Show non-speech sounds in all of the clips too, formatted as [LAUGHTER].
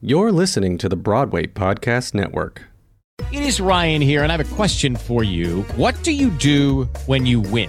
You're listening to the Broadway Podcast Network. It is Ryan here, and I have a question for you. What do you do when you win?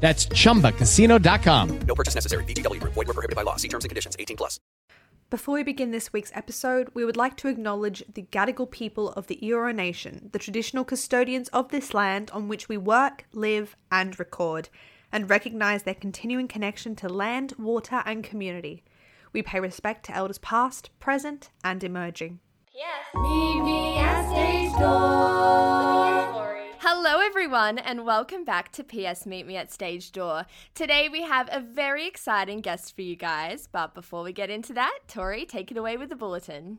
That's chumbacasino.com. No purchase necessary. VGW Group. Void were prohibited by law. See terms and conditions. 18 plus. Before we begin this week's episode, we would like to acknowledge the Gadigal people of the Eora Nation, the traditional custodians of this land on which we work, live, and record, and recognise their continuing connection to land, water, and community. We pay respect to elders past, present, and emerging. Meet Hello, everyone, and welcome back to PS Meet Me at Stage Door. Today we have a very exciting guest for you guys, but before we get into that, Tori, take it away with the bulletin.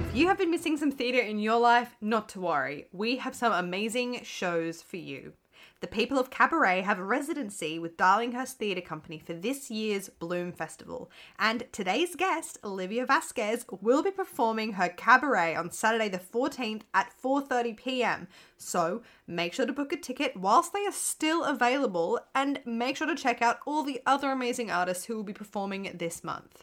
If you have been missing some theatre in your life, not to worry. We have some amazing shows for you. The people of Cabaret have a residency with Darlinghurst Theatre Company for this year's Bloom Festival. And today's guest, Olivia Vasquez, will be performing her cabaret on Saturday the 14th at 4:30 p.m. So, make sure to book a ticket whilst they are still available and make sure to check out all the other amazing artists who will be performing this month.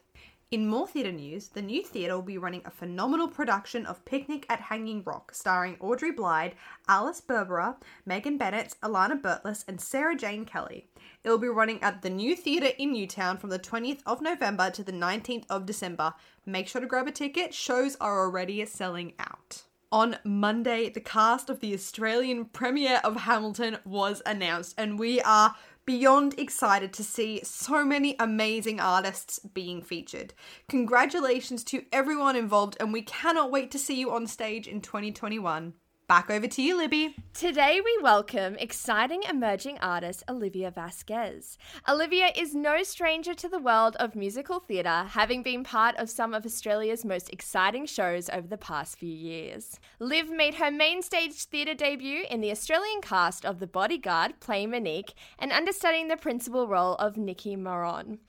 In more theatre news, the new theatre will be running a phenomenal production of Picnic at Hanging Rock, starring Audrey Blyde, Alice Berbera, Megan Bennett, Alana Burtless, and Sarah Jane Kelly. It will be running at the new theatre in Newtown from the 20th of November to the 19th of December. Make sure to grab a ticket, shows are already selling out. On Monday, the cast of the Australian premiere of Hamilton was announced, and we are beyond excited to see so many amazing artists being featured. Congratulations to everyone involved, and we cannot wait to see you on stage in 2021. Back over to you, Libby. Today we welcome exciting emerging artist Olivia Vasquez. Olivia is no stranger to the world of musical theatre, having been part of some of Australia's most exciting shows over the past few years. Liv made her main stage theatre debut in the Australian cast of The Bodyguard, playing Monique, and understudying the principal role of Nikki Marron.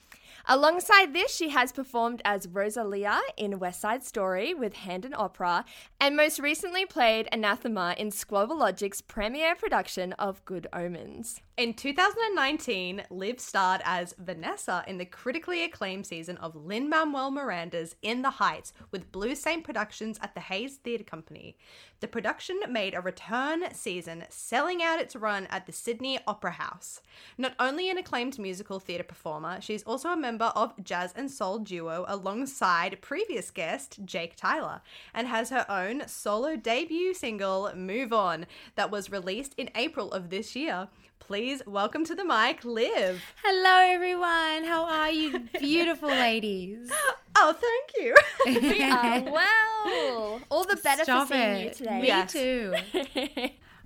Alongside this, she has performed as Rosalia in West Side Story with Handa Opera, and most recently played Anathema in Squabbalogic's premiere production of Good Omens. In 2019, Liv starred as Vanessa in the critically acclaimed season of Lin Manuel Miranda's In the Heights with Blue Saint Productions at the Hayes Theatre Company. The production made a return season, selling out its run at the Sydney Opera House. Not only an acclaimed musical theatre performer, she's also a member of jazz and soul duo alongside previous guest Jake Tyler, and has her own solo debut single, Move On, that was released in April of this year. Please welcome to the mic, Liv. Hello, everyone. How are you, [LAUGHS] beautiful ladies? Oh, thank you. [LAUGHS] We are well. All the [LAUGHS] better Stop for seeing it. you today. Me Yes. too.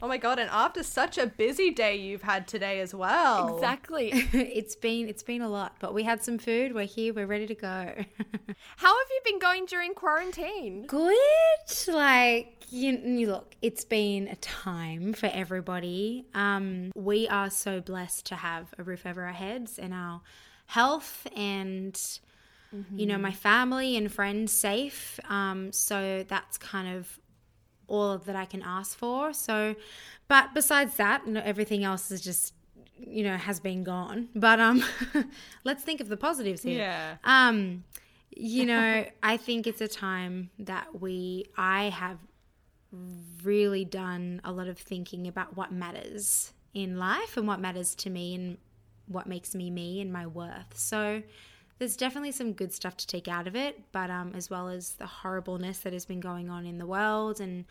Oh my god, and after such a busy day you've had today as well. Exactly. [LAUGHS] it's been it's been a lot, but we had some food. We're here. We're ready to go. [LAUGHS] How have you been going during quarantine? Good. Like you, you look, it's been a time for everybody. Um, we are so blessed to have a roof over our heads and our health and you know my family and friends safe. Um, so that's kind of all that I can ask for. So, but besides that, no, everything else is just you know has been gone. But um, [LAUGHS] let's think of the positives here. Yeah. Um, you know, [LAUGHS] I think it's a time that we I have really done a lot of thinking about what matters in life and what matters to me and what makes me me and my worth. So there's definitely some good stuff to take out of it, but um, as well as the horribleness that has been going on in the world and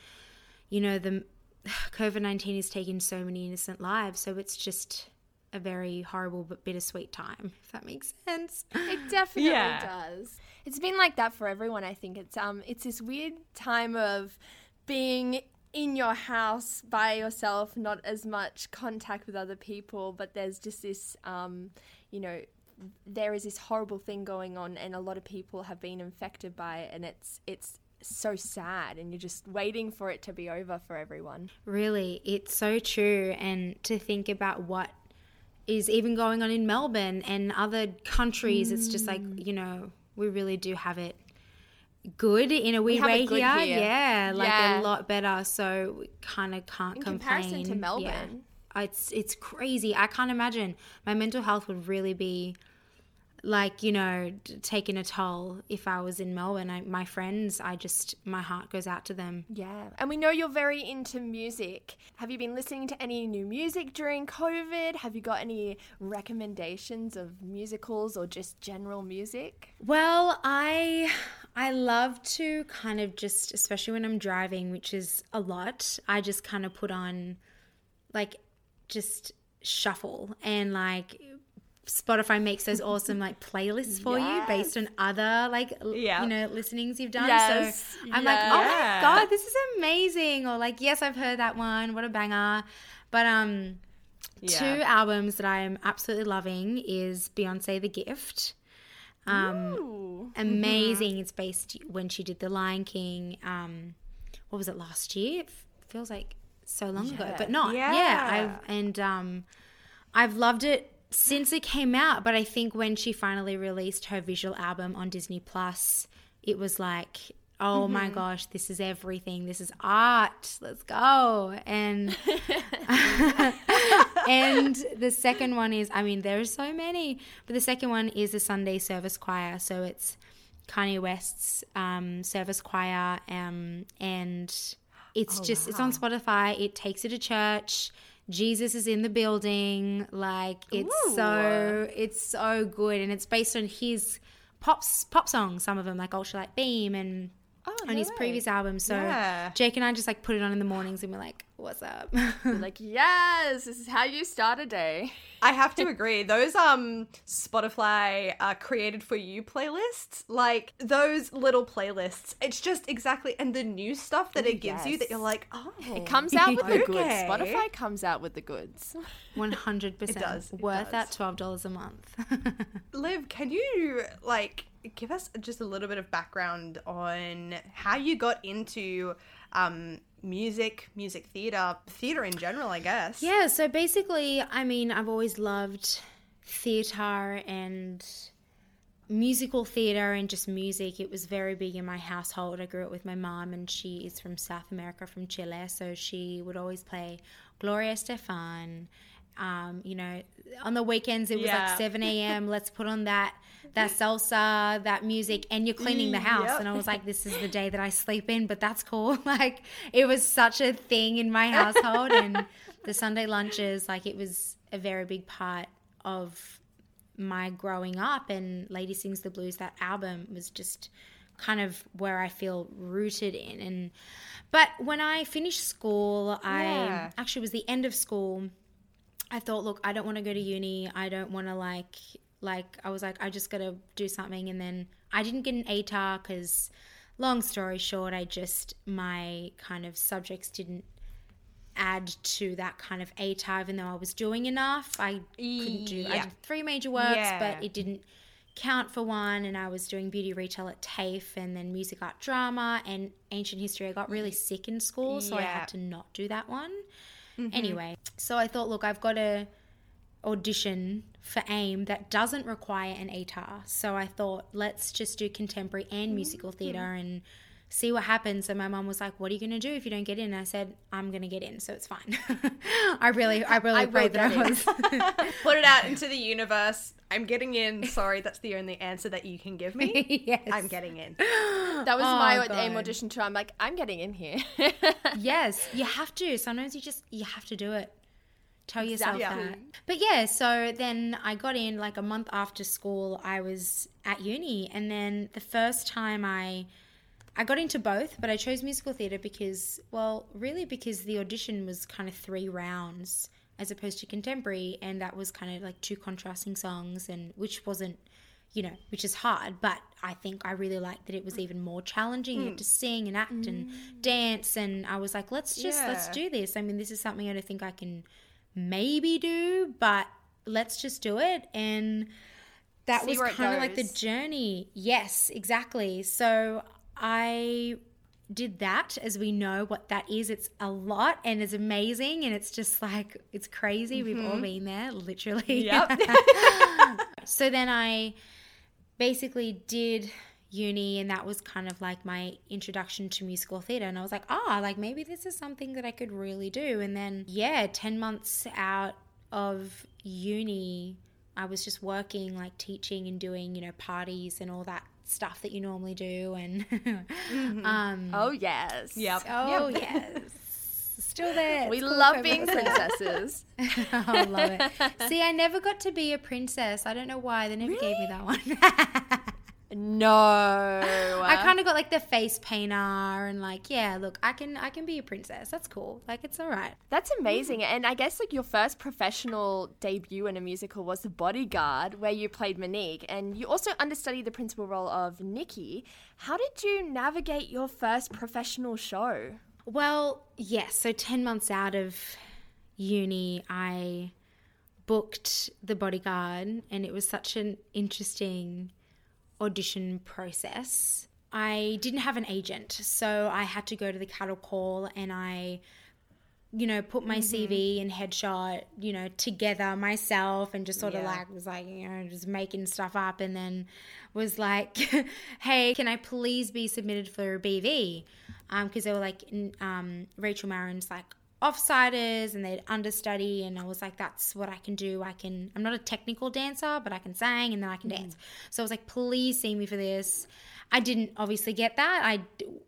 you know the [SIGHS] COVID 19 has taken so many innocent lives. So it's just a very horrible but bittersweet time, if that makes sense. [LAUGHS] It definitely Yeah. does. It's been like that for everyone. I think it's um it's this weird time of being in your house by yourself, not as much contact with other people, but there's just this um you know there is this horrible thing going on and a lot of people have been infected by it and it's it's so sad and you're just waiting for it to be over for everyone. Really, it's so true. And to think about what is even going on in Melbourne and other countries, it's just like, Mm. you know, we really do have it good in a weird way here. here. Yeah, like Yeah. a lot better. So we kind of can't In complain. comparison to Yeah. Melbourne. It's it's crazy. I can't imagine. My mental health would really be like you know taking a toll if I was in Melbourne. I, my friends, I just my heart goes out to them. Yeah, and we know you're very into music. Have you been listening to any new music during COVID? Have you got any recommendations of musicals or just general music? Well, I I love to kind of just especially when I'm driving, which is a lot. I just kind of put on like just shuffle and like Spotify makes those awesome like playlists for you based on other like Yeah. you know listenings you've done. Yes, So I'm like, oh my god, this is amazing. Or like, yes, I've heard that one. What a banger. But um, two albums that I'm absolutely loving is Beyonce The Gift. Um, Ooh. amazing. It's based when she did The Lion King. Um, what was it last year? It feels like so long ago, but not. Yeah, Yeah. I've and um, I've loved it since it came out. But I think when she finally released her visual album on Disney Plus, it was like. Oh my gosh, this is everything. This is art. Let's go. And [LAUGHS] and the second one is, I mean, there are so many, but the second one is the Sunday Service Choir. So it's Kanye West's um, service choir, um, and it's just it's on Spotify. It takes you to church. Jesus is in the building. Like it's so it's so good, and it's based on his pops pop songs. Some of them like Ultralight Beam and. On his previous album, so Yeah. Jake and I just like put it on in the mornings, and we're like, "What's up?" You're like, yes, this is how you start a day. I have to agree. Those um Spotify uh, created for you playlists, like those little playlists, it's just exactly and the new stuff that it gives you that you're like, oh, It comes out with the goods. Spotify comes out with the goods. One hundred [LAUGHS] percent. does, it Worth does. that twelve dollars a month. [LAUGHS] Liv, can you like give us just a little bit of background on how you got into um music, music theater, theater in general, I guess. yeah. So basically, I mean, I've always loved theater and musical theater and just music. It was very big in my household. I grew up with my mom, and she is from South America, from Chile. So she would always play Gloria Estefan. Um, you know, on the weekends it was Yeah. like 7 a.m. Let's put on that that salsa, that music, and you're cleaning the mm, house. Yep. And I was like, this is the day that I [LAUGHS] sleep in, but that's cool. [LAUGHS] Like it was such a thing in my household, and the Sunday lunches, like it was a very big part of my growing up. And Lady Sings the Blues, that album was just kind of where I feel rooted in. And but when I finished school, I Yeah. actually was the end of school. I thought, look, I don't want to go to uni. I don't want to like, like, I was like, I just got to do something. And then I didn't get an ATAR because, long story short, I just, my kind of subjects didn't add to that kind of ATAR, even though I was doing enough. I couldn't do, I Yeah. did three major works, Yeah. but it didn't count for one. And I was doing beauty retail at TAFE and then music, art, drama and ancient history. I got really sick in school, so I Yeah. Mm-hmm. had to not do that one. Anyway, so I thought, look, I've got to audition for AIM that doesn't require an ATAR. So I thought, let's just do contemporary and mm-hmm. musical theatre and see what happens. And my mum was like, "What are you going to do if you don't get in?" And I said, "I'm going to get in, so it's fine." [LAUGHS] I really, I really I prayed that get I was. [LAUGHS] Put it out [LAUGHS] into the universe. I'm getting in. Sorry, that's the only answer that you can give me. yes, I'm getting in. [GASPS] That was Oh, my God. aim audition too. I'm like, I'm getting in here. yes, you have to. Sometimes you just you have to do it. Tell yourself Exactly. that. But yeah, so then I got in like a month after school. I was at uni, and then the first time I I got into both, but I chose musical theatre because, well, really because the audition was kind of three rounds as opposed to contemporary, and that was kind of like two contrasting songs, and which wasn't, you know, which is hard. But I think I really liked that it was even more challenging. You had to sing and act and mm. dance, and I was like, let's just let's do this. I mean, this is something I don't think I can maybe do, but let's just do it and that See was kind of like the journey. Yes, exactly. So I did that as we know what that is. It's a lot and it's amazing and it's just like it's crazy. We've all been there, literally. Yep. [LAUGHS] [LAUGHS] so then I basically did uni and that was kind of like my introduction to musical theater and I was like, "Ah, like maybe this is something that I could really do." And then yeah, 10 months out of uni, I was just working like teaching and doing, you know, parties and all that stuff that you normally do and [LAUGHS] um Oh yes. Yep. oh Yep. yes. Still there. We cool love being [LAUGHS] princesses. I love it. See, I never got to be a princess. I don't know why. They never gave me that one. [LAUGHS] no. I kind of got like the face painter and like, yeah, look, I can I can be a princess. That's cool. Like it's all right. That's amazing. And I guess like your first professional debut in a musical was The Bodyguard, where you played Monique, and you also understudied the principal role of Nikki. How did you navigate your first professional show? Well, yes. So 10 months out of uni, I booked The Bodyguard, and it was such an interesting audition process. I didn't have an agent, so I had to go to the cattle call and I you know, put my CV and headshot, you know, together myself and just sort of like was like, you know, just making stuff up and then was like, [LAUGHS] hey, can I please be submitted for a BV? Because they were like, um, Rachel Marron's like offsiders and they'd understudy and I was like, that's what I can do. I can, I'm not a technical dancer, but I can sing and then I can dance. Mm. So I was like, please see me for this. I didn't obviously get that. I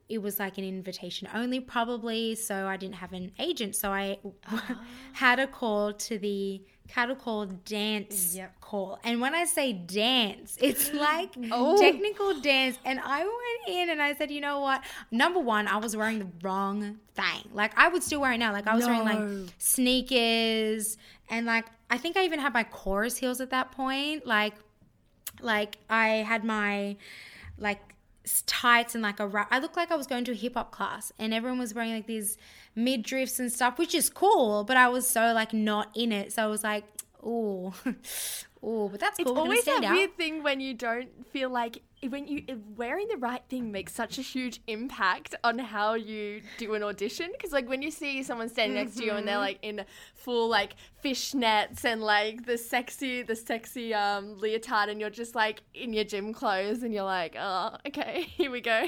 it was like an invitation only probably, so I didn't have an agent. So I ah. [LAUGHS] had a call to the cattle call dance Yep. call. And when I say dance, it's [GASPS] like oh. technical dance. And I went in and I said, you know what? Number one, I was wearing the wrong thing. Like I would still wear it now. Like I was wearing like sneakers and like I think I even had my chorus heels at that point. Like like I had my like tights and like a wrap. I looked like I was going to a hip hop class, and everyone was wearing like these midriffs and stuff, which is cool. But I was so like not in it, so I was like, oh, [LAUGHS] oh, but that's It's. We're always that out. weird thing when you don't feel like when you wearing the right thing makes such a huge impact on how you do an audition because like when you see someone standing next to you and they're like in full like fishnets and like the sexy the sexy um leotard and you're just like in your gym clothes and you're like oh okay [LAUGHS] here we go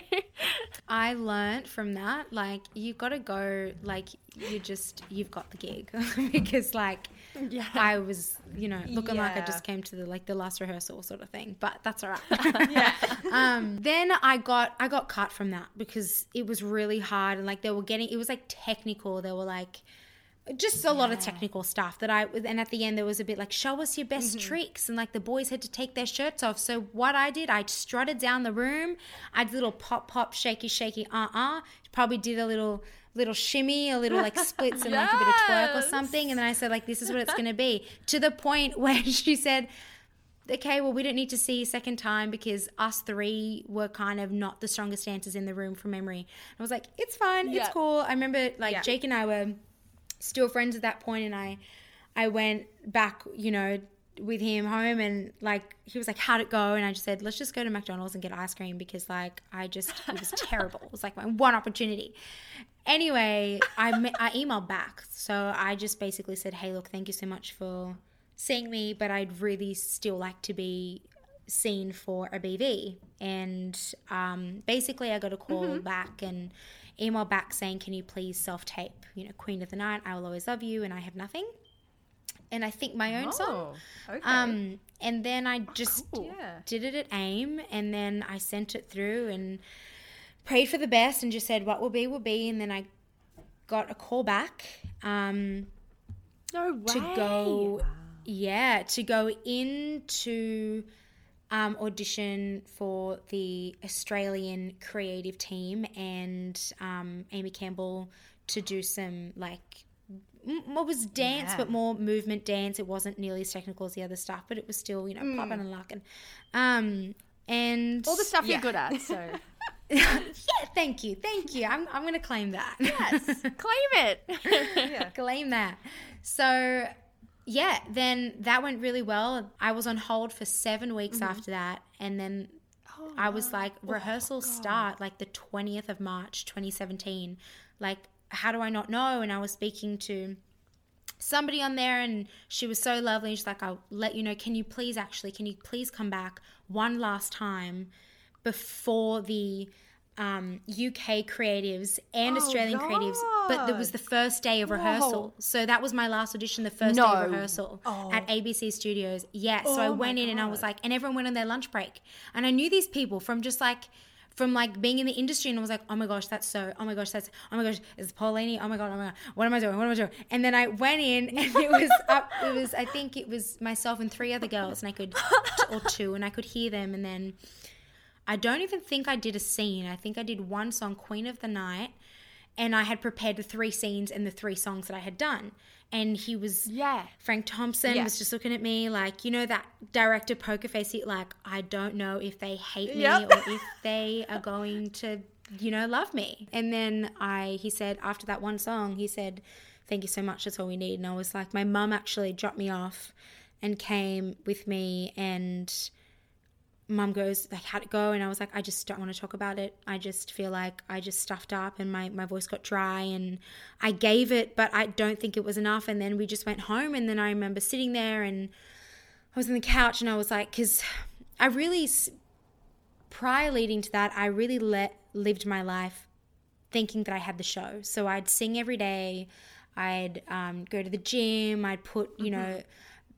I learned from that, like you've got to go, like you just you've got the gig [LAUGHS] because like [LAUGHS] yeah I was, you know, looking like I just came to the like the last rehearsal sort of thing. But that's all right. [LAUGHS] yeah. [LAUGHS] Um, then I got I got cut from that because it was really hard and like they were getting it was like technical. They were like just a lot of technical stuff that I was and at the end there was a bit like show us your best tricks and like the boys had to take their shirts off. So what I did, I strutted down the room. I did a little pop pop shaky shaky uh uh. Probably did a little little shimmy, a little like splits [LAUGHS] and like a bit of twerk or something. And then I said like this is what it's gonna be. To the point [LAUGHS] where she said okay, well, we don't need to see a second time because us three were kind of not the strongest dancers in the room from memory. And I was like, it's fine, Yeah. it's cool. I remember like Yeah. Jake and I were still friends at that point, and I, I went back, you know, with him home, and like he was like, how'd it go? And I just said, let's just go to McDonald's and get ice cream because like I just it was terrible. It was like my one opportunity. Anyway, I I emailed back, so I just basically said, hey, look, thank you so much for seeing me, but I'd really still like to be seen for a BV. And um, basically, I got a call back and email back saying, Can you please self tape? You know, Queen of the Night, I Will Always Love You, and I Have Nothing. And I think my own song. Oh, okay. Um, and then I just Yeah. did it at AIM, and then I sent it through and prayed for the best and just said, What will be, will be. And then I got a call back. Um, no way to go yeah to go into um, audition for the Australian creative team and um, Amy Campbell to do some like what was dance, Yeah. but more movement dance. It wasn't nearly as technical as the other stuff, but it was still you know Mm. popping and locking. Um, and All the stuff yeah. you're good at, so [LAUGHS] yeah, thank you, thank you. I'm I'm gonna claim that. yes, [LAUGHS] claim it. [LAUGHS] claim that. So, yeah, then that went really well. I was on hold for seven weeks after that, and then I was like, rehearsals start like the twentieth of March, twenty seventeen. Like, how do I not know? And I was speaking to somebody on there and she was so lovely. She's like i'll let you know. Can you please actually can you please come back one last time before the um, uk creatives and australian creatives? But it was the first day of rehearsal. So that was my last audition the first day of rehearsal at abc studios. Yeah so i went in and i was like and everyone went on their lunch break. And i knew these people from just like from like being in the industry and I was like, oh my gosh, that's so, oh my gosh, that's, oh my gosh, it's Paulini, oh my god, oh my god, what am I doing, what am I doing? And then I went in [LAUGHS] and it was up, it was, I think it was myself and three other girls and I could, or two, and I could hear them and then I don't even think I did a scene. I think I did one song, Queen of the Night, and I had prepared the three scenes and the three songs that I had done. And he was, Yeah. Frank Thompson Yeah. was just looking at me like, you know, that director poker face, he- like, I don't know if they hate me Yep. or if [LAUGHS] they are going to, you know, love me. And then I, he said, after that one song, he said, thank you so much, that's all we need. And I was like, my mum actually dropped me off and came with me and mum goes like how'd it go and i was like i just don't want to talk about it i just feel like i just stuffed up and my, my voice got dry and i gave it but i don't think it was enough and then we just went home and then i remember sitting there and i was on the couch and i was like because i really prior leading to that i really let lived my life thinking that I had the show. So I'd sing every day. I'd um, go to the gym. I'd put, you know,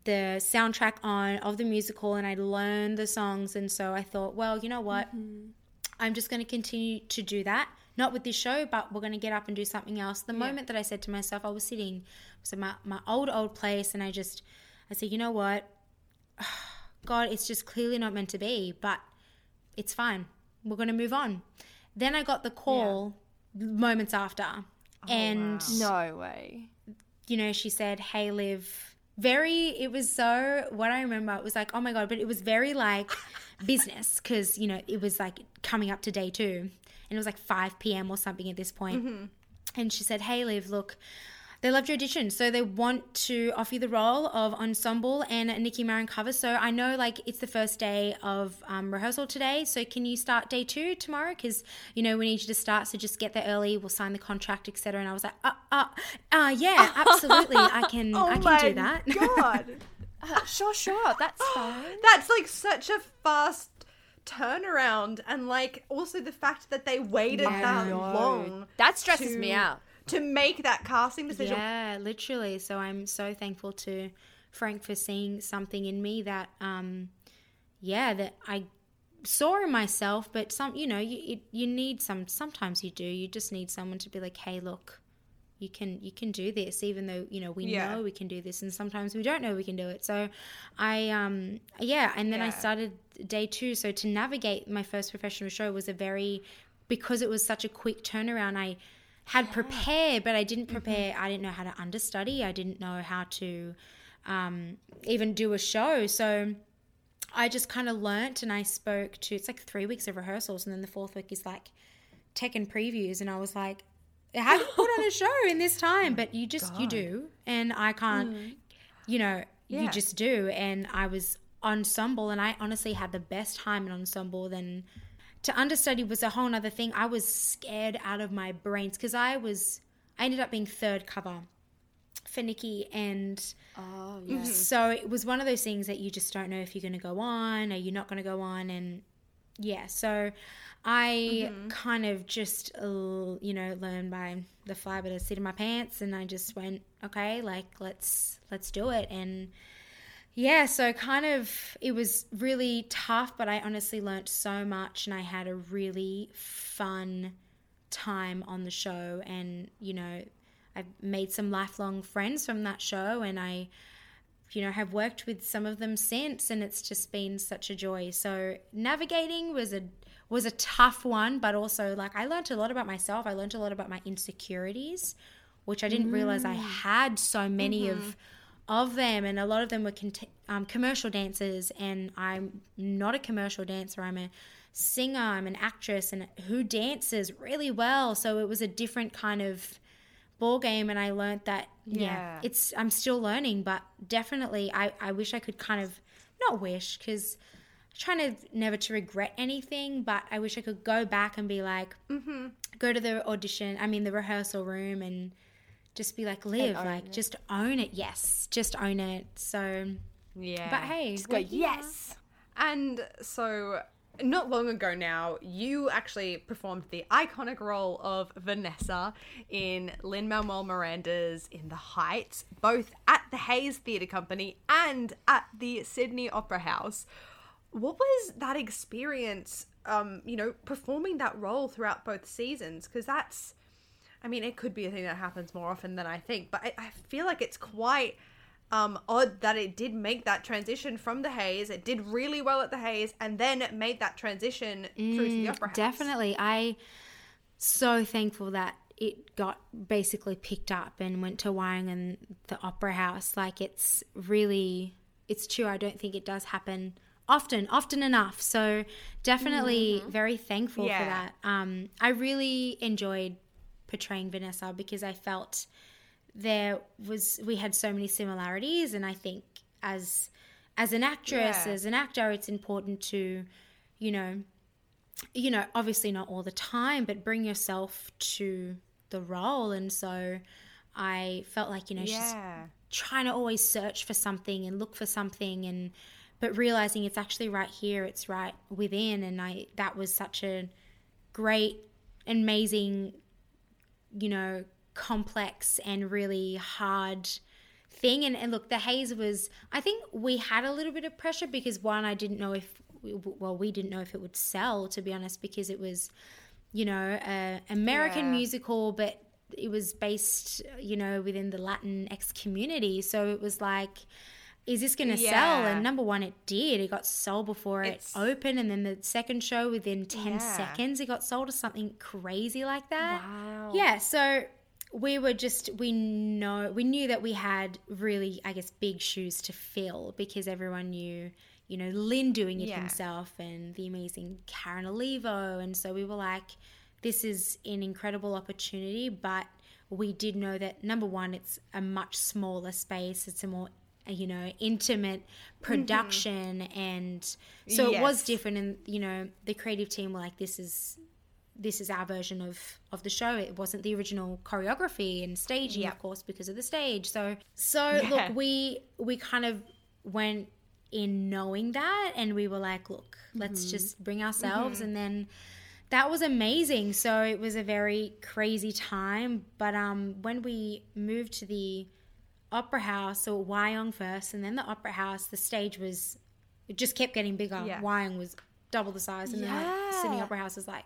the soundtrack on of the musical and I'd learn the songs. And so I thought, well, you know what? Mm-hmm. I'm just going to continue to do that. Not with this show, but we're going to get up and do something else. The moment that I said to myself, I was sitting, I was at my, my old, old place, and I just, I said, you know what? [SIGHS] God, it's just clearly not meant to be, but it's fine. We're going to move on. Then I got the call moments after. Oh, and, No way. you know, she said, Hey, Liv. Very, it was so, what I remember, it was like, oh my God, but it was very like business because, you know, it was like coming up to day two and it was like 5 p.m. or something at this point. Mm-hmm. And she said, Hey, Liv, look, they loved your audition. So they want to offer you the role of ensemble and Nikki Marron cover. So I know like it's the first day of um, rehearsal today. So can you start day two tomorrow? Because, you know, we need you to start. So just get there early. We'll sign the contract, etc. And I was like, uh, uh, uh, yeah, [LAUGHS] absolutely. I can, Oh I my can do that. [LAUGHS] God. Uh, sure, sure, that's [GASPS] fine. That's like such a fast turnaround, and like also the fact that they waited that long That stresses to- me out. To make that casting decision. Yeah, literally. So I'm so thankful to Frank for seeing something in me that, um, yeah, that I saw in myself. But some, you know, you you need some. Sometimes you do. You just need someone to be like, hey, look, you can you can do this, even though you know we Yeah. know we can do this, and sometimes we don't know we can do it. So, I um yeah, and then I started day two. So to navigate my first professional show was a very because it was such a quick turnaround. I had prepared, but I didn't prepare. I didn't know how to understudy. I didn't know how to um, even do a show. So I just kind of learnt and I spoke to, it's like three weeks of rehearsals. And then the fourth week is like tech and previews. And I was like, how do you put on a [LAUGHS] show in this time? But you just, you do. And I can't, you know, you just do. And I was ensemble and I honestly had the best time in ensemble than to understudy was a whole other thing. I was scared out of my brains because I was, I ended up being third cover for Nikki and Oh, yeah. so it was one of those things that you just don't know if you're going to go on or you're not going to go on and yeah so i mm-hmm. kind of just you know learned by the fly by the seat of my pants and i just went okay like let's let's do it and yeah so kind of it was really tough but i honestly learnt so much and i had a really fun time on the show and you know I've made some lifelong friends from that show and I you know, have worked with some of them since, and it's just been such a joy. So navigating was a was a tough one, but also like I learned a lot about myself. I learned a lot about my insecurities, which I didn't realize I mm. had so many of mm-hmm. Of them, and a lot of them were um, commercial dancers, and I'm not a commercial dancer. I'm a singer. I'm an actress, and who dances really well. So it was a different kind of ball game and I learned that yeah. Yeah. it's I'm still learning but definitely I I wish I could kind of not wish cuz trying to never to regret anything but I wish I could go back and be like mm-hmm. go to the audition I mean the rehearsal room and just be like live like just own it yes just own it so Yeah. but hey Just go, we're yes. And so, not long ago now, you actually performed the iconic role of Vanessa in Lin Manuel Miranda's In the Heights, both at the Hayes Theatre Company and at the Sydney Opera House. What was that experience, um, you know, performing that role throughout both seasons? Because that's, I mean, it could be a thing that happens more often than I think, but I, I feel like it's quite um, odd that it did make that transition from the Hayes. It did really well at the Hayes, and then it made that transition through to the Opera House. Definitely. I so thankful that it got basically picked up and went to Wyong and the Opera House. Like it's really it's true. I don't think it does happen often, often enough. So definitely very thankful for that. Um I really enjoyed portraying Vanessa because I felt there was we had so many similarities and I think as as an actress, Yeah. as an actor, it's important to, you know, you know, obviously not all the time, but bring yourself to the role. And so I felt like, you know, she's trying to always search for something and look for something and but realizing it's actually right here, it's right within and I that was such a great amazing you know complex and really hard thing and, and look the hayes was i think we had a little bit of pressure because one i didn't know if well we didn't know if it would sell to be honest because it was you know a american Yeah. musical but it was based you know within the latinx community so it was like is this going to sell and number one it did it got sold before It's- it opened and then the second show within 10 Yeah. seconds it got sold to something crazy like that Wow. yeah so we were just we know we knew that we had really i guess big shoes to fill because everyone knew you know lin doing it Yeah. himself and the amazing karen olivo and so we were like this is an incredible opportunity but we did know that number one it's a much smaller space it's a more you know intimate mm-hmm. production and so it was different and you know the creative team were like this is this is our version of of the show. It wasn't the original choreography and staging Yeah. of course because of the stage. So so Yeah. look we we kind of went in knowing that and we were like look let's mm-hmm. just bring ourselves. Mm-hmm. And then that was amazing. So it was a very crazy time. But um when we moved to the opera house or Wyong first and then the opera house the stage was it just kept getting bigger Yeah. Wyong was double the size and then like, Sydney Opera House was like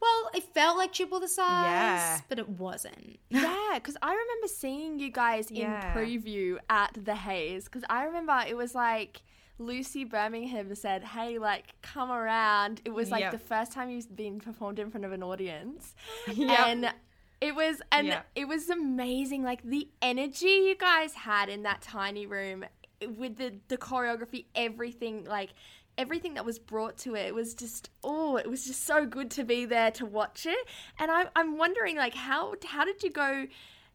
well it felt like triple the size Yeah. but it wasn't [LAUGHS] Yeah, because I remember seeing you guys in Yeah. preview at the Hayes. Because I remember it was like Lucy Birmingham said, "Hey, like come around." It was like Yep. the first time you've been performed in front of an audience, [LAUGHS] Yep. and it was and Yep. it was amazing. Like the energy you guys had in that tiny room with the the choreography, everything like. Everything that was brought to it, it was just oh, it was just so good to be there to watch it. And I, I'm wondering, like, how how did you go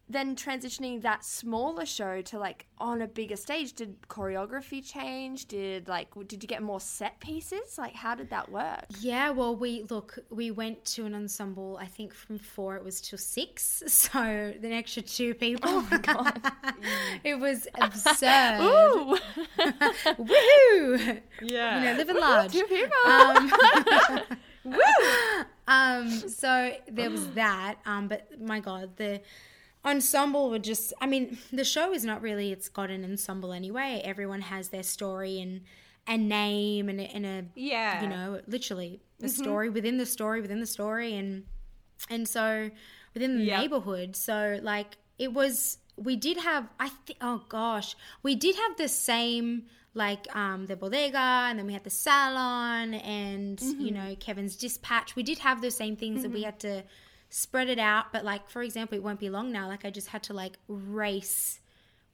then transitioning that smaller show to like on a bigger stage did choreography change did like did you get more set pieces like how did that work Yeah, well, we look, we went to an ensemble. I think from four it was till six, [LAUGHS] so an extra two people. Oh my [LAUGHS] god, it was absurd. [LAUGHS] Ooh. Woohoo! Yeah. You know, living large. Two people. Um, um, so there was that. Um, but my god, the ensemble were just. I mean, the show is not really. It's got an ensemble anyway. Everyone has their story and a name and a, and a Yeah. you know, literally a mm-hmm. story within the story within the story, and and so within the Yep. neighborhood. So like it was we did have I think oh gosh, we did have the same like um the bodega and then we had the salon and you mm-hmm. know Kevin's dispatch. We did have those same things that we mm-hmm. had to spread it out, but like for example, it won't be long now. Like I just had to like race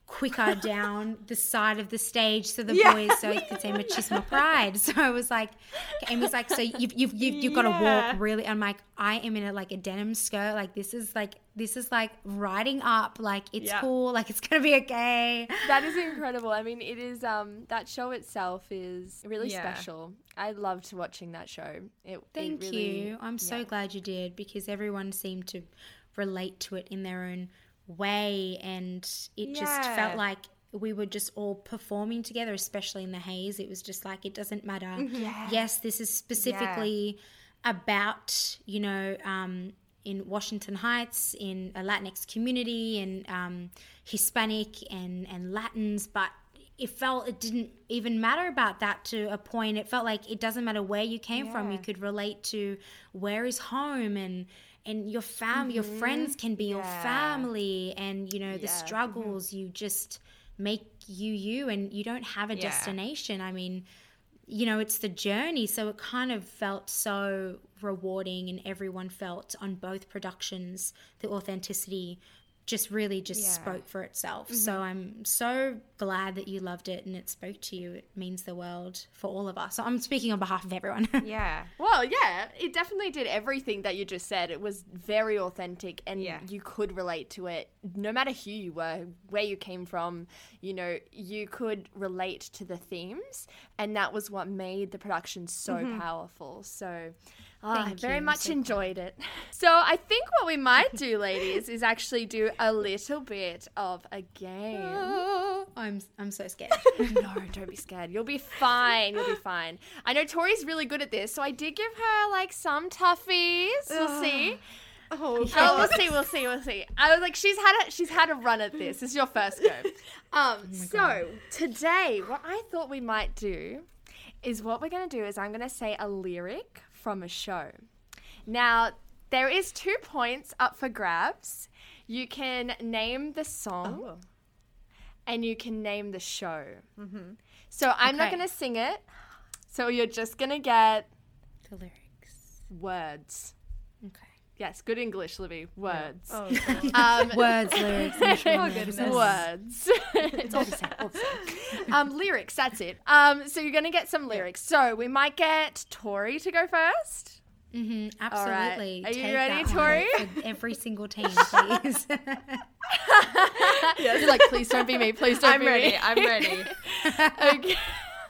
quicker [LAUGHS] down the side of the stage so the boys so I could say machismo pride. So I was like, Amy's like, so you've you've you've, you've got to walk really. I'm like, I am in a like a denim skirt. Like this is like this is like riding up. Like it's Yeah. cool. Like it's gonna be okay. That is incredible. I mean, it is um that show itself is really Yeah. special. I loved watching that show. It, it Thank really- you. I'm so yeah. glad you did because everyone seemed to relate to it in their own way, and it just felt like we were just all performing together, especially in the hayes. It was just like it doesn't matter. Yes, this is specifically about you know. Um, in Washington Heights, in a Latinx community, and um, Hispanic and, and Latins, but it felt it didn't even matter about that to a point. It felt like it doesn't matter where you came from. You could relate to where is home and and your fam, your mm-hmm. friends can be your family, and you know the mm-hmm. struggles. You just make you you, and you don't have a destination. I mean, you know, it's the journey. So it kind of felt so rewarding, and everyone felt on both productions the authenticity just really just spoke for itself. So mm-hmm. I'm so glad that you loved it and it spoke to you. It means the world for all of us. So I'm speaking on behalf of everyone. [LAUGHS] Yeah. Well, yeah, it definitely did everything that you just said. It was very authentic and Yeah. you could relate to it no matter who you were, where you came from, you know, you could relate to the themes and that was what made the production so mm-hmm. powerful. So ah, I very you. Much so enjoyed it. [LAUGHS] So I think what we might do, ladies, is actually do a little bit of a game. [LAUGHS] I'm I'm so scared. [LAUGHS] No, don't be scared. You'll be fine. You'll be fine. I know Tori's really good at this, so I did give her like some toughies. We'll see. Oh, Oh, we'll see. We'll see. We'll see. I was like, she's had a she's had a run at this. This is your first go. Um. so today, what I thought we might do is what we're gonna do is I'm gonna say a lyric from a show. Now there is two points up for grabs. You can name the song oh, and you can name the show. Mm-hmm. So I'm not going to sing it. So you're just going to get the lyrics. words. Yes, good English, Libby. Words. Oh, [LAUGHS] Um, [LAUGHS] Words, lyrics, [LAUGHS] oh, goodness. Words. it's all the same. All the same. Um, lyrics. That's it. Um, so you're going to get some lyrics. So we might get Tori to go first. Mm-hmm, right. absolutely. Are you ready, Tori? Every single team, please. You're like, please don't be me. Please don't be me. I'm be ready. me. I'm ready.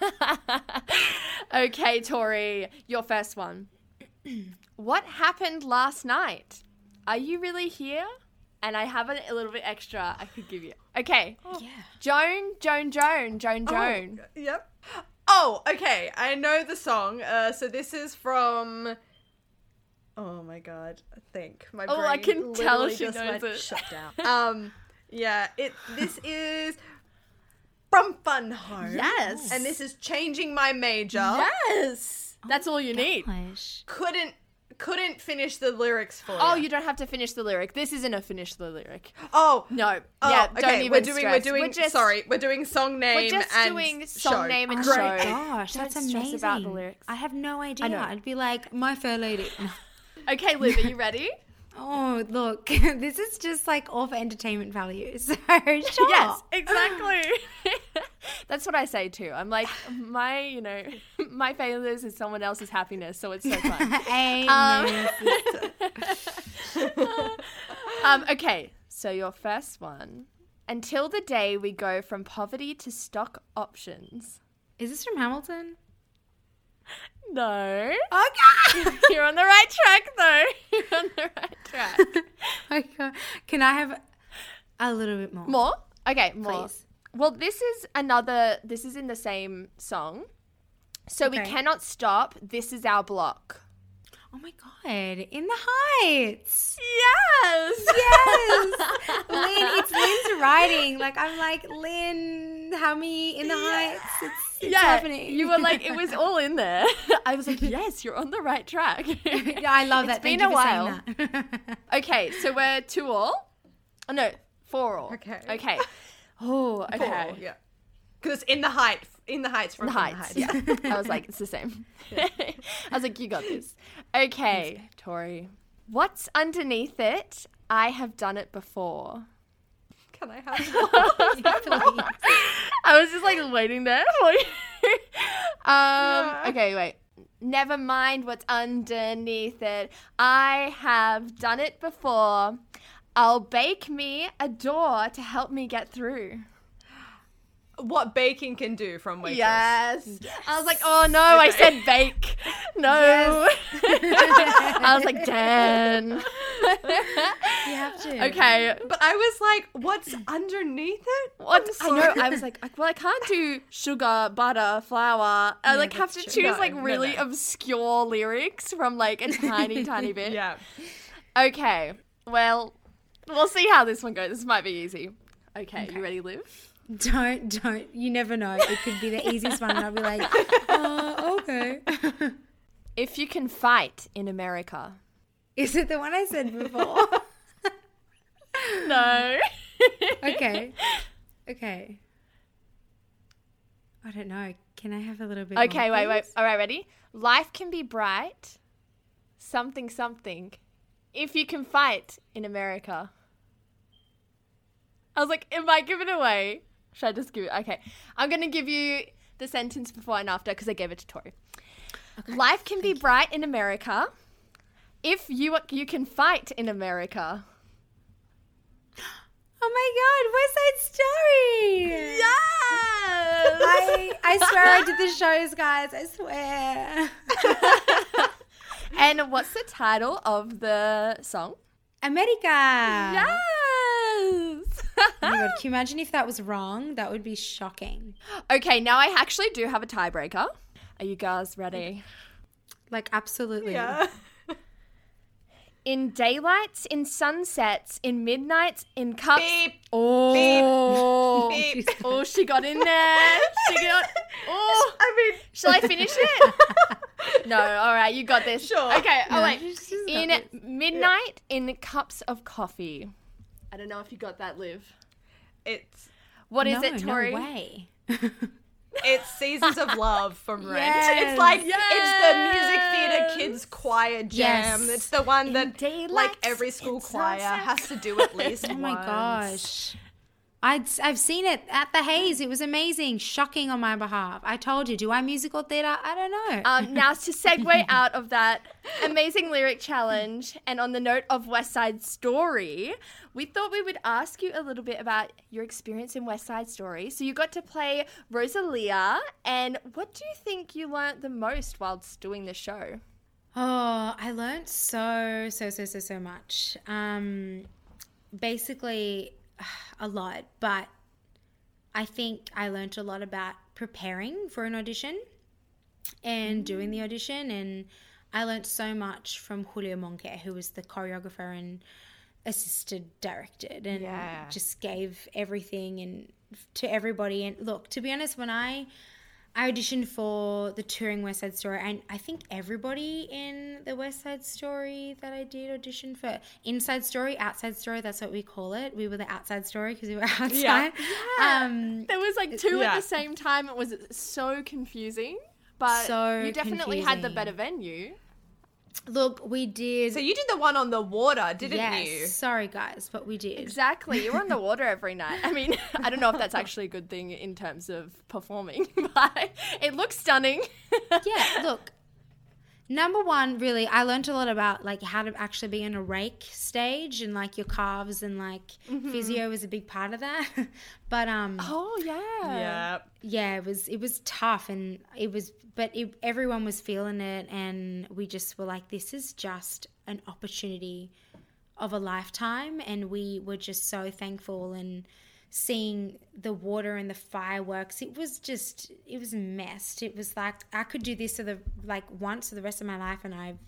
okay. okay, Tori, your first one. [CLEARS THROAT] what happened last night? Are you really here? And I have a, a little bit extra I could give you. Okay. yeah. Joan, Joan, Joan, Joan, Joan. Yep. Oh, okay. I know the song. Uh, so this is from. Oh my god! I think my Oh, brain I can tell literally she just knows went it. shut down. [LAUGHS] um, yeah. It. This is from Fun Home. Yes. And this is changing my major. Yes. That's all you need. Couldn't couldn't finish the lyrics for Oh, you. you don't have to finish the lyric. This isn't a finish the lyric. Oh. No. Oh, yeah, okay. don't even we're doing. stress. We're doing. just, sorry, we're doing song name. We're just and doing song show. name and Oh show. my gosh, Don't that's stress amazing. about the lyrics. I have no idea. know. I'd be like, my fair lady. [LAUGHS] Okay, Liv, are you ready? [LAUGHS] Oh, look, [LAUGHS] this is just like all for entertainment value. [LAUGHS] So, sure. Yes, [LAUGHS] exactly. That's what I say too. I'm like, my, you know, my failures is someone else's happiness, so it's so fun. Amen. um, okay, so your first one. Until the day we go from poverty to stock options. is this from Hamilton? [LAUGHS] No. Okay. [LAUGHS] You're on the right track, though. [LAUGHS] You're on the right track. Oh okay. Can I have a little bit more? More? Okay, more. Please. Well, this is another, this is in the same song. So we cannot stop. This is our block. Oh my god! In the Heights. Yes. [LAUGHS] Yes, Lin. It's Lin's writing. Like I'm like Lin. How me in the Heights? It's, it's yeah, happening. you were like, it was [LAUGHS] all in there. [LAUGHS] I was like, yes, you're on the right track. yeah, I love It's that. been Thank a you for while. okay, so we're two all. Oh, no, Four all. Okay. Okay. Oh, okay. Four, yeah. Because it's in the height, in the heights from The In heights. Yeah. [LAUGHS] I was like, it's the same. [LAUGHS] I was like, you got this. Okay, Tori. What's underneath it? I have done it before. Can I have? [LAUGHS] I was just like waiting there for you. um, okay, wait. Never mind what's underneath it. I have done it before. I'll bake me a door to help me get through. What baking can do from Waitress. Yes. I was like, oh no, I said bake. No. [LAUGHS] I was like, Dan. You have to. okay. But I was like, what's underneath it? What I'm know. I was like, like, well, I can't do sugar, butter, flour. I like have to that's choose No, like really no. obscure lyrics from like a tiny, tiny bit. [LAUGHS] Yeah. Okay. Well, we'll see how this one goes. This might be easy. Okay, you ready, Liv? Don't, don't. You never know. It could be the easiest one, and I'll be like, oh, okay. [LAUGHS] If you can fight in America. Is it the one I said before? [LAUGHS] No. [LAUGHS] okay. Okay. I don't know. Can I have a little bit? Okay, more, wait, wait. All right, ready? Life can be bright. Something, something. If you can fight in America. I was like, am I giving away? Should I just give it? Okay. I'm going to give you the sentence before and after because I gave it to Tori. Life can be bright in America. If you you can fight in America. Oh my God! West Side Story. Yes! I, I swear I did the [LAUGHS] shows, guys. I swear. and what's the title of the song? America. Yes! Oh my God, can you imagine if that was wrong? That would be shocking. Okay, now I actually do have a tiebreaker. Are you guys ready? Like, absolutely. Yeah. In daylights, in sunsets, in midnights, in cups. Beep. Oh, Beep. [LAUGHS] oh, she got in there. She got. [LAUGHS] Oh, I mean, shall I finish it? [LAUGHS] no, all right, you got this. Sure. Okay. Oh No, wait. she's- she's got In this. midnight, in cups of coffee. I don't know if you got that, Liv. it's What is no, it, Tori? No way. [LAUGHS] it's Seasons of Love from Rent. Yes. It's like it's the music theater kids choir jam. Yes. It's the one that daylights, like every school choir has to do at [LAUGHS] least Oh my once. gosh. I'd, I've seen it at the Hayes. It was amazing. Shocking on my behalf. I told you. Do I musical theatre? I don't know. Um, now to segue [LAUGHS] out of that amazing lyric challenge, and on the note of West Side Story, we thought we would ask you a little bit about your experience in West Side Story. So you got to play Rosalia, and what do you think you learnt the most whilst doing the show? Oh, I learned so, so, so, so, so much. Um, basically, [SIGHS] a lot, but I think I learned a lot about preparing for an audition and doing the mm. audition. And I learned so much from Julio Monge, who was the choreographer and assisted directed and Yeah. just gave everything and to everybody. And look, to be honest, when I I auditioned for the touring West Side Story, and I think everybody in the West Side Story that I did audition for, Inside Story, Outside Story, that's what we call it. We were the outside story because we were [LAUGHS] outside. Um, There was like two Yeah. at the same time. It was so confusing, but So you definitely had the better venue. Look, we did. So you did the one on the water, didn't you? yes, you? sorry guys, but we did. Exactly. You're on the [LAUGHS] water every night. I mean, I don't know if that's actually a good thing in terms of performing, [LAUGHS] but it looks stunning. yeah, look. Number one, really, I learned a lot about like how to actually be in a rake stage and like your calves and like physio was a big part of that. [LAUGHS] but um, Oh yeah. Yeah. yeah, it was it was tough and it was, but it, everyone was feeling it, and we just were like, this is just an opportunity of a lifetime, and we were just so thankful and seeing the water and the fireworks it was just it was messed it was like i could do this for the like once for the rest of my life and i've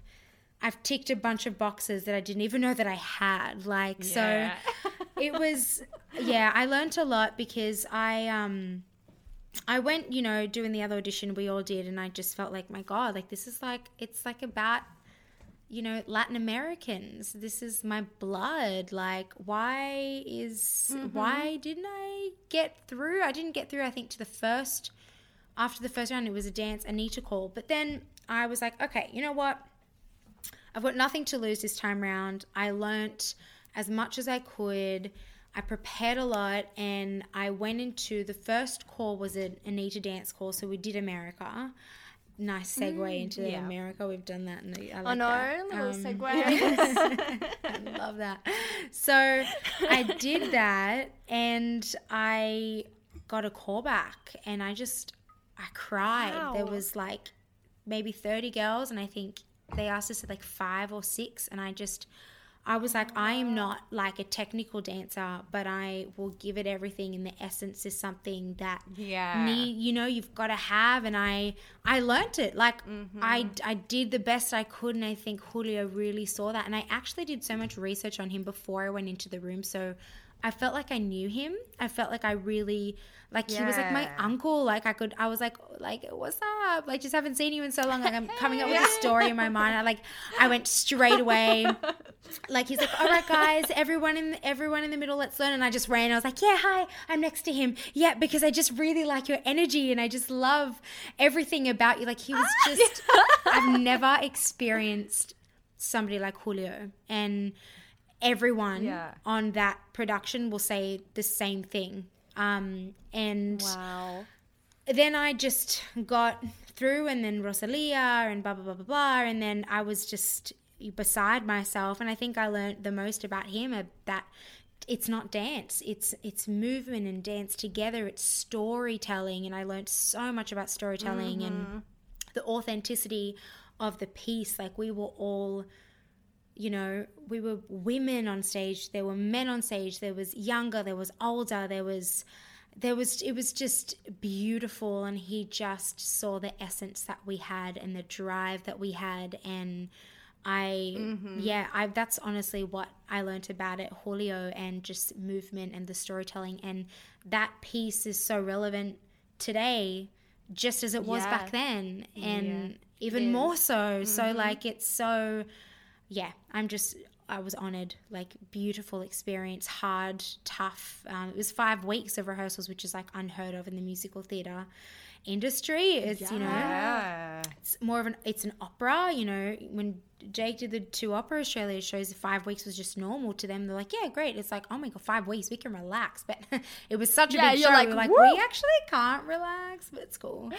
i've ticked a bunch of boxes that i didn't even know that i had like Yeah. so [LAUGHS] it was yeah i learned a lot because i um i went you know doing the other audition we all did and i just felt like my god like this is like it's like about you know, Latin Americans. This is my blood. Like, why is mm-hmm. why didn't I get through? I didn't get through. I think to the first after the first round, it was a dance Anita call. But then I was like, okay, you know what? I've got nothing to lose this time round. I learnt as much as I could. I prepared a lot and I went into the first call was an Anita dance call. So we did America. Nice segue into America. We've done that. And I Oh like no, that. little Um, segue. [LAUGHS] [LAUGHS] Love that. So I did that and I got a call back and I just I cried. There was like maybe 30 girls and I think they asked us at like 5 or 6 and I just I was like I am not like a technical dancer, but I will give it everything and the essence is something that Yeah. you know you've got to have and i i learnt it like i mm-hmm. i did the best i could and i think julio really saw that and i actually did so much research on him before i went into the room so i felt like i knew him i felt like i really like he was like my uncle like i could i was like like what's up like just haven't seen you in so long like i'm coming up with a [LAUGHS] story in my mind i like i went straight away like he's like, all right, guys, everyone in everyone in the middle, let's learn. And I just ran. I was like, yeah, hi, I'm next to him. Yeah, because I just really like your energy and I just love everything about you. Like he was [LAUGHS] just, I've never experienced somebody like Julio, and everyone Yeah. on that production will say the same thing. Um, and wow. then I just got through, and then Rosalia and blah blah blah blah blah, and then I was just beside myself. And I think I learned the most about him that it's not dance; it's it's movement and dance together. It's storytelling, and I learned so much about storytelling and the authenticity of the piece. Like we were all you know, we were women on stage, there were men on stage, there was younger, there was older, there was there was it was just beautiful. And he just saw the essence that we had and the drive that we had. And I mm-hmm. yeah, I that's honestly what I learned about it, Julio and just movement and the storytelling. And that piece is so relevant today just as it was Yeah. back then and even more so. So mm-hmm. like it's so yeah, I'm just I was honored. Like beautiful experience, hard, tough. Um, it was five weeks of rehearsals, which is like unheard of in the musical theater industry. It's you know Yeah. it's more of an it's an opera. You know when Jake did the two opera Australia shows, five weeks was just normal to them. They're like, yeah, great. It's like, oh my god, five weeks, we can relax. But [LAUGHS] it was such a Yeah, big you're show. like, We're like, "Woo!" we actually can't relax, but it's cool.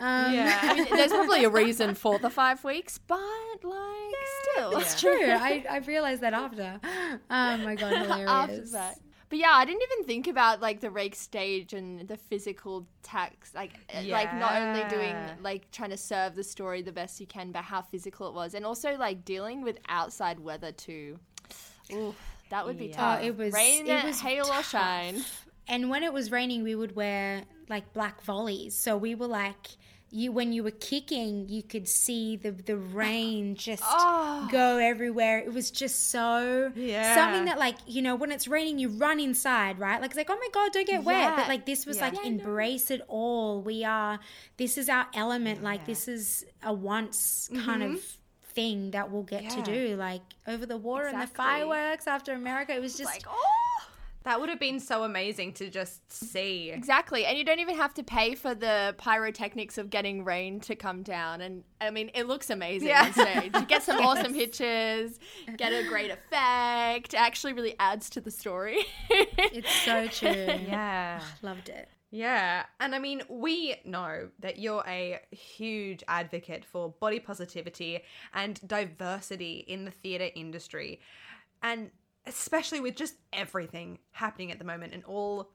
Um, Yeah. I mean, there's probably a reason for the five weeks, but like still, It's true. I, I realized that after. [GASPS] Oh my god, [LAUGHS] hilarious. after that. But yeah, I didn't even think about like the rake stage and the physical tax, like uh, like not only doing like trying to serve the story the best you can, but how physical it was, and also like dealing with outside weather too. Ooh, that would be tough. Oh, it was- rain, it was hail or shine. And when it was raining, we would wear like black volleys. So we were like, you when you were kicking, you could see the the rain [GASPS] just oh. go everywhere. It was just so Yeah. something that like you know when it's raining, you run inside, right? Like it's like oh my god, don't get wet. But like this was Yeah. like embrace it all. We are this is our element. Like this is a once mm-hmm. kind of thing that we'll get to do. Like over the water and the fireworks after America. It was just Like oh. That would have been so amazing to just see. Exactly, and you don't even have to pay for the pyrotechnics of getting rain to come down. And I mean, it looks amazing Yeah. on stage. You get some [LAUGHS] awesome pictures, get a great effect. It actually really adds to the story. it's [LAUGHS] so true. Yeah. [LAUGHS] Loved it. Yeah. And I mean, we know that you're a huge advocate for body positivity and diversity in the theatre industry. And especially with just everything happening at the moment and all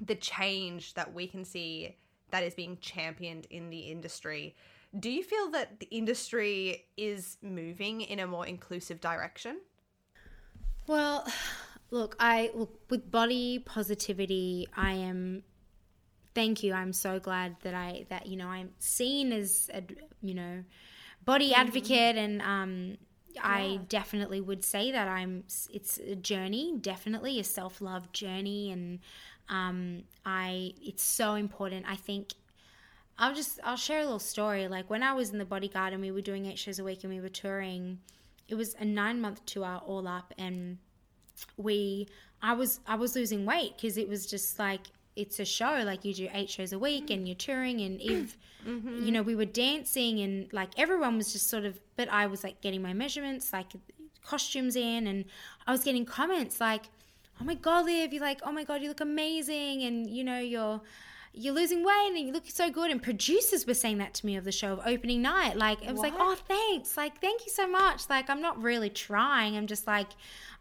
the change that we can see that is being championed in the industry. Do you feel that the industry is moving in a more inclusive direction? Well, [SIGHS] look, I look with body positivity. I am. Thank you. I'm so glad that I that you know I'm seen as a you know body advocate, and um, I definitely would say that I'm. It's a journey, definitely a self love journey, and um, I. It's so important. I think I'll just I'll share a little story. Like when I was in the bodyguard and we were doing eight shows a week and we were touring, it was a nine month tour all up, and we I was I was losing weight because it was just like it's a show like you do eight shows a week and you're touring and if mm-hmm. you know we were dancing and like everyone was just sort of but I was like getting my measurements like costumes in and I was getting comments like oh my god Liv you're like oh my god you look amazing and you know you're you're losing weight and you look so good and producers were saying that to me of the show of opening night. Like it was like oh thanks. Like thank you so much. Like i'm not really trying. I'm just like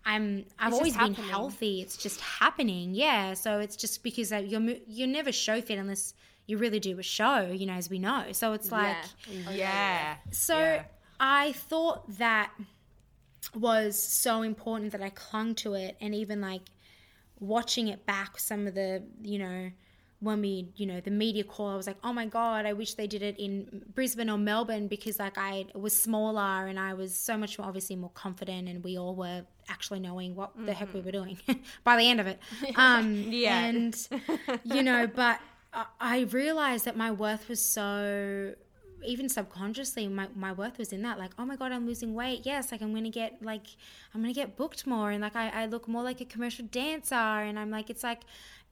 i'm i've It's always been healthy. It's just happening. Yeah. So it's just because uh, you're you're never show fit unless you really do a show you know as we know. So it's like Yeah. so Yeah. I thought that was so important that I clung to it and even like watching it back some of the you know when we you know the media call I was like oh my god I wish they did it in Brisbane or Melbourne because like I was smaller and I was so much more obviously more confident and we all were actually knowing what the heck we were doing [LAUGHS] by the end of it. [LAUGHS] Um Yeah. and you know [LAUGHS] but I- I realized that my worth was so even subconsciously my, my worth was in that like oh my god i'm losing weight. Yes like i'm gonna get like i'm gonna get booked more and like I, I look more like a commercial dancer and i'm like it's like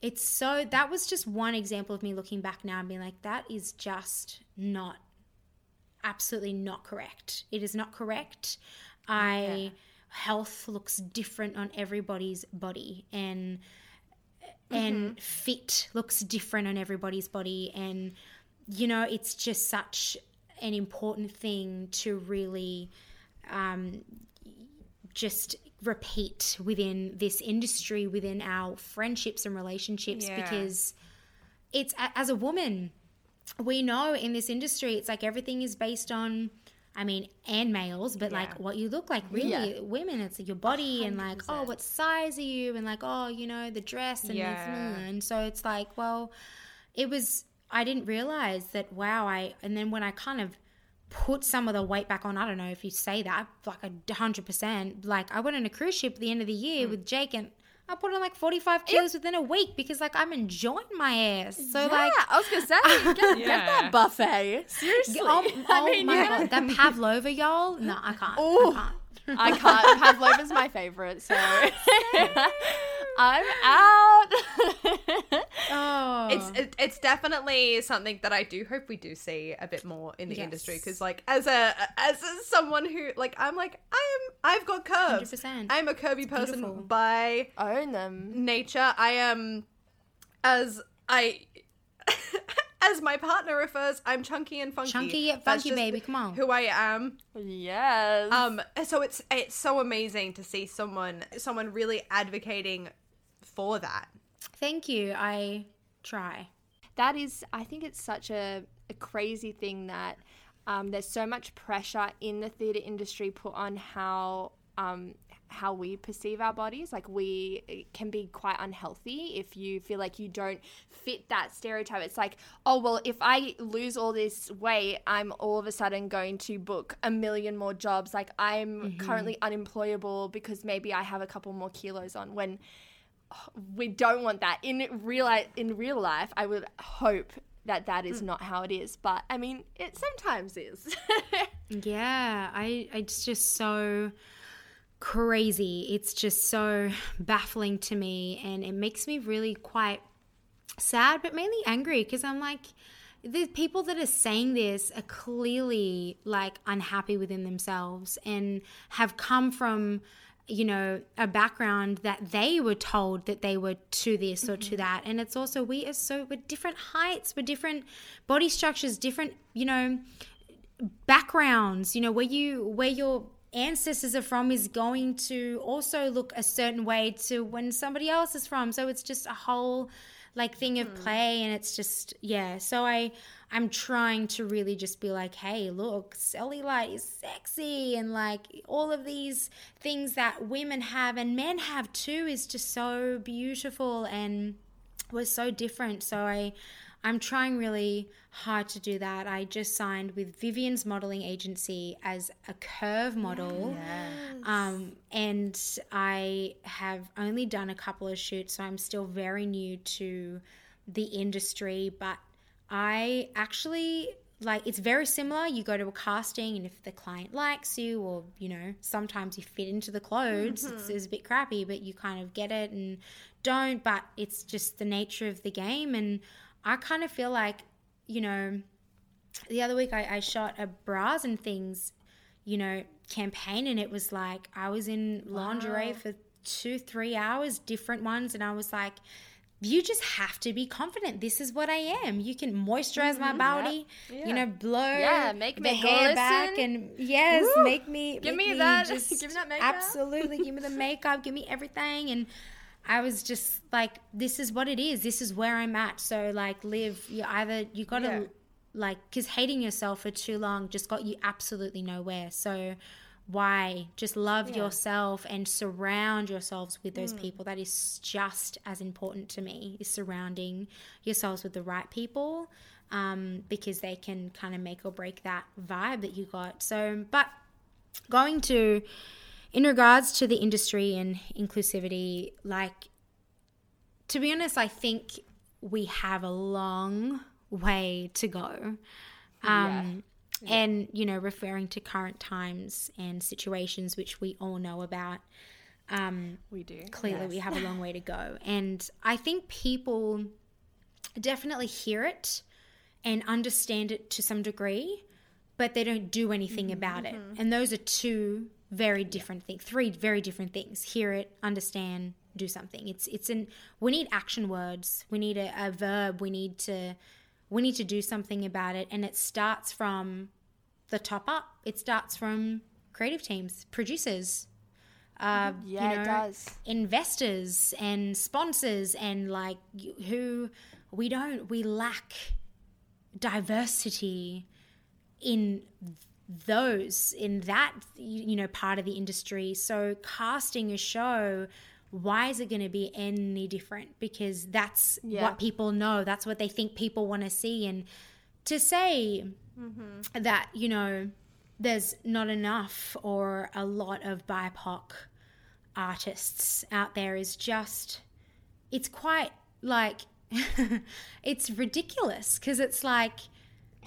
it's so that was just one example of me looking back now and being like that is just not absolutely not correct. It is not correct. I health looks different on everybody's body and and fit looks different on everybody's body. And you know it's just such an important thing to really um, just repeat within this industry within our friendships and relationships Yeah. because it's as a woman we know in this industry it's like everything is based on I mean, and males, but like what you look like, really, Yeah. women, it's your body and like, oh, what size are you? And like, oh, you know, the dress and Yeah. this, and so it's like, well, it was, I didn't realize that, wow, I, and then when I kind of put some of the weight back on, I don't know if you say that, like a hundred percent, like I went on a cruise ship at the end of the year mm. with Jake and I put on like 45 kilos within a week because like I'm enjoying my ass. So yeah, like, I was gonna say, [LAUGHS] get, get that buffet. Seriously. Oh, I oh mean, my you- god, that pavlova, y'all. No, I can't. Ooh. I can't. I can't. [LAUGHS] Pavlova's my favorite, so [LAUGHS] I'm out. Oh, It's it, it's definitely something that I do hope we do see a bit more in the Yes. industry because like as a as a, someone who like I'm like I am I've got curves. 100%. I'm a curvy person beautiful. by Own them. nature. I am as I [LAUGHS] as my partner refers, I'm chunky and funky. Chunky yet That's funky, just baby, come on. Who I am. Yes. Um so it's it's so amazing to see someone someone really advocating for that. Thank you. I try. that is i think it's such a, a crazy thing that um, there's so much pressure in the theater industry put on how um, how we perceive our bodies like we can be quite unhealthy if you feel like you don't fit that stereotype it's like oh well if i lose all this weight i'm all of a sudden going to book a million more jobs like i'm currently unemployable because maybe i have a couple more kilos on when we don't want that. In real in real life i would hope that that is hmm. not how it is but i mean it sometimes is. [LAUGHS] Yeah, I it's just so crazy. It's just so baffling to me and it makes me really quite sad but mainly angry because I'm like the people that are saying this are clearly like unhappy within themselves and have come from you know a background that they were told that they were to this or to mm-hmm. that. And it's also we are so we're different heights we're different body structures different you know backgrounds you know where you where your ancestors are from is going to also look a certain way to when somebody else is from. So it's just a whole like thing of mm-hmm. play and it's just yeah so i i'm trying to really just be like hey look cellulite is sexy and like all of these things that women have and men have too is just so beautiful and was so different. So I I'm trying really hard to do that. I just signed with Vivian's modeling agency as a curve model. Um, and I have only done a couple of shoots, so I'm still very new to the industry, but I actually like it's very similar. You go to a casting, and if the client likes you, or you know, sometimes you fit into the clothes, it's, it's a bit crappy, but you kind of get it and don't. But it's just the nature of the game, and I kind of feel like, you know, the other week I, I shot a bras and things, you know, campaign, and it was like I was in lingerie for two, three hours, different ones, and I was like you just have to be confident. This is what I am. You can moisturize my mm-hmm. body, you know, blow Yeah, make the me hair back, and yes, Woo! make me Give make me that- [LAUGHS] Just, give me that makeup. Absolutely, give me the makeup, give me everything, and I was just like, this is what it is. This is where I'm at. So like, live. You either you got to Yeah. like because hating yourself for too long just got you absolutely nowhere. So why just love yourself and surround yourselves with those people that is just as important to me is surrounding yourselves with the right people um, because they can kind of make or break that vibe that you got so but going to in regards to the industry and inclusivity like to be honest i think we have a long way to go. Um, and you know referring to current times and situations which we all know about um, We do. clearly we have a long way to go. And i think people definitely hear it and understand it to some degree but they don't do anything about it. And those are two very different things three very different things. Hear it understand do something. It's it's an we need action words. We need a, a verb. We need to we need to do something about it. And it starts from the top up. It starts from creative teams producers uh, Yeah, you know, it does. investors and sponsors and like who we don't we lack diversity in those in that you know part of the industry. So casting a show why is it going to be any different? Because that's Yeah. what people know. That's what they think people want to see. And to say mm-hmm. that you know there's not enough or a lot of bipoc artists out there is just it's quite like [LAUGHS] it's ridiculous because it's like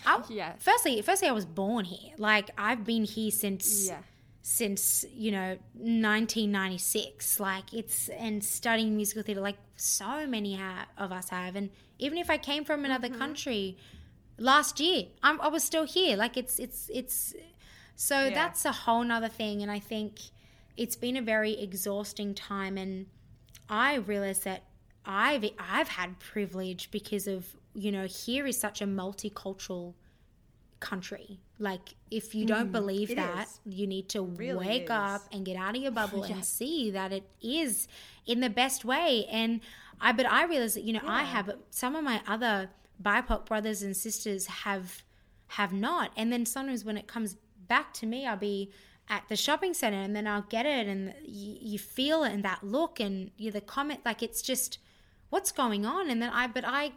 I, Yeah. firstly firstly i was born here. Like i've been here since Yeah. since you know 1996 like it's and studying musical theater like so many ha- of us have. And even if i came from another mm-hmm. country last year I'm, i was still here. Like it's it's it's so that's a whole nother thing. And i think it's been a very exhausting time. And i realized that i've i've had privilege because of you know here is such a multicultural country. Like if you don't mm, believe it that is. you need to Really wake is. up and get out of your [LAUGHS] bubble and see that it is in the best way. And i but i realize that you know i have some of my other bipoc brothers and sisters have have not. And then sometimes when it comes back to me i'll be at the shopping center and then i'll get it and you, you feel it and that look and you the comment like it's just what's going on and then i but i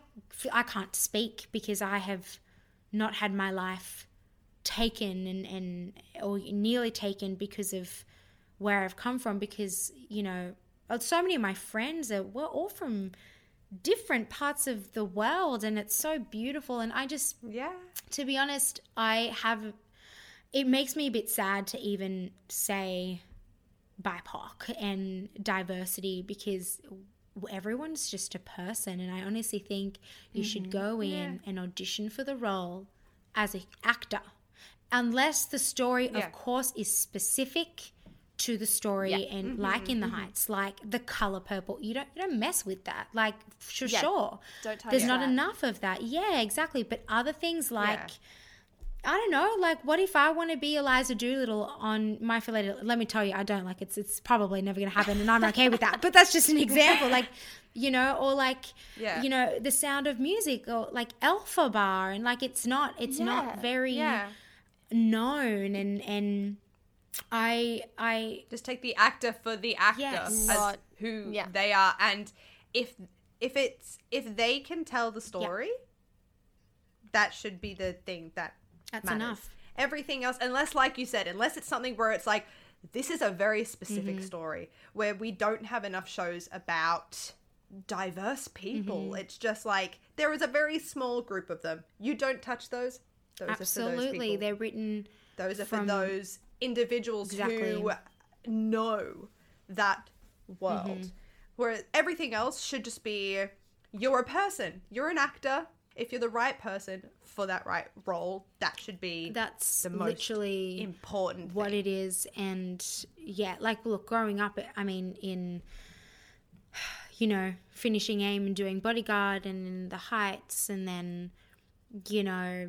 i can't speak because i have not had my life taken and, and or nearly taken because of where I've come from because you know uh, so many of my friends are we're all from different parts of the world and it's so beautiful and I just Yeah. to be honest I have it makes me a bit sad to even say BIPOC and diversity because everyone's just a person and I honestly think you should mm-hmm. go in and audition for the role as an actor unless the story Yeah. of course is specific to the story and mm-hmm, like in the mm-hmm. heights like the color purple. You don't you don't mess with that like for Yeah. sure. Don't there's not that. enough of that. Yeah exactly. But other things like Yeah. I don't know. Like, what if I want to be Eliza Doolittle on My Fair Lady? Let me tell you, I don't. Like, it's it's probably never going to happen, and I'm okay with that. But that's just an example. Like, you know, or like, Yeah. you know, The Sound of Music, or like Elphaba, and like, it's not it's not very Yeah. known, and and I I Just take the actor for the actor Yes. as who yeah. they are, and if if it's if they can tell the story, that should be the thing that That's matters. enough. Everything else, unless like you said, unless it's something where it's like this is a very specific Mm-hmm. story where we don't have enough shows about diverse people. Mm-hmm. It's just like there is a very small group of them. You don't touch those. Those Absolutely. are for those. They're written Those are for those individuals Exactly. who know that world. Mm-hmm. Whereas everything else should just be you're a person, you're an actor. If you're the right person for that right role, that should be that's the most literally important. what thing. it is and yeah like look growing up i mean in you know finishing aim and doing bodyguard and in the heights and then you know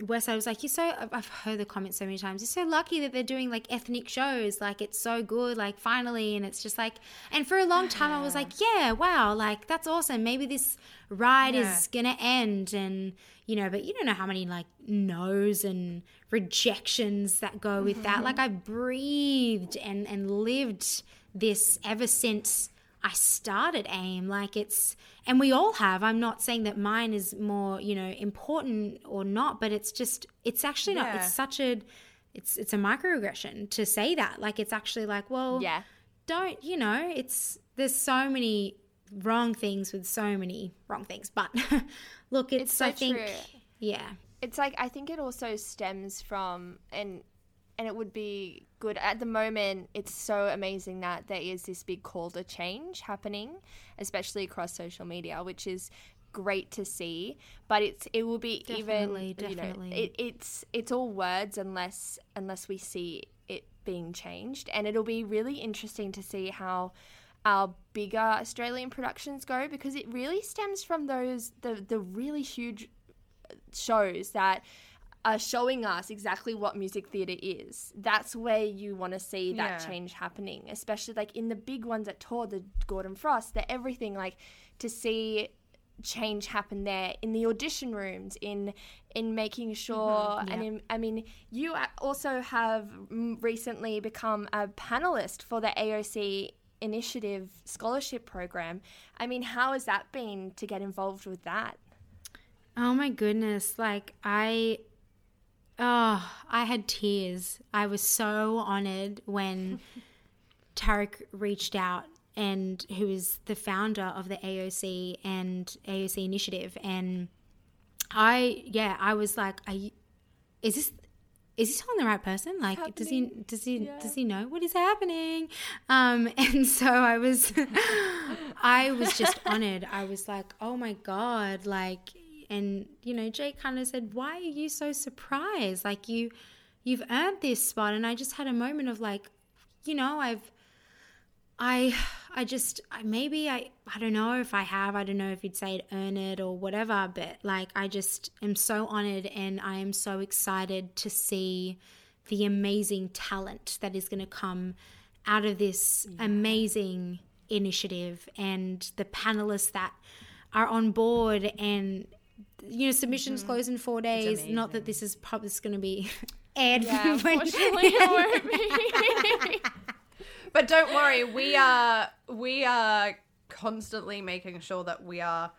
Wes, I was like, you're so. I've- I've heard the comments so many times. You're so lucky that they're doing like ethnic shows. Like it's so good. Like finally, and it's just like. And for a long time, I was like, yeah, wow, like that's awesome. Maybe this ride is gonna end, and you know, but you don't know how many like no's and rejections that go with that. Mm-hmm. Like I breathed and and lived this ever since I started AIM. Like it's, and we all have. I'm not saying that mine is more, you know, important or not, but it's just, it's actually not. Yeah. It's such a, it's it's a microaggression to say that. Like it's actually like, well, Yeah. don't you know? It's there's so many wrong things with so many wrong things. But [LAUGHS] look, it's, It's so I think, true. yeah, it's like I think it also stems from and and it would be good. At the moment it's so amazing that there is this big call to change happening especially across social media which is great to see but it's it will be Definitely, even you know, it, it's it's all words unless unless we see it being changed. And it'll be really interesting to see how our bigger Australian productions go because it really stems from those the the really huge shows that are showing us exactly what music theatre is. That's where you want to see that Yeah. change happening, especially like in the big ones at Tour, the Gordon Frost, the everything, like to see change happen there in the audition rooms in in making mm-hmm. sure and in, i mean you also have recently become a panelist for the aoc initiative scholarship program i mean how has that been to get involved with that Oh my goodness. Like I oh, I had tears. I was so honored when [LAUGHS] Tarik reached out and who is the founder of the AOC and AOC initiative and I yeah, I was like, you, is this is this on the right person? Like, does he does he does he know what is happening? Um, [LAUGHS] and so I was, [LAUGHS] I was just honored. I was like, oh my god, like, and you know, Jake kind of said, why are you so surprised? Like you, you've earned this spot, and I just had a moment of like, you know, I've I I just I- maybe I I don't know if I have I don't know if you'd say it earn it or whatever but like I just am so honored and I am so excited to see the amazing talent that is going to come out of this amazing initiative and the panelists that are on board and you know submissions mm-hmm. close in 4 days not that this is probably going to be [LAUGHS] aired yeah [LAUGHS] unfortunately [LAUGHS] it won't But don't worry, we are we are constantly making sure that we are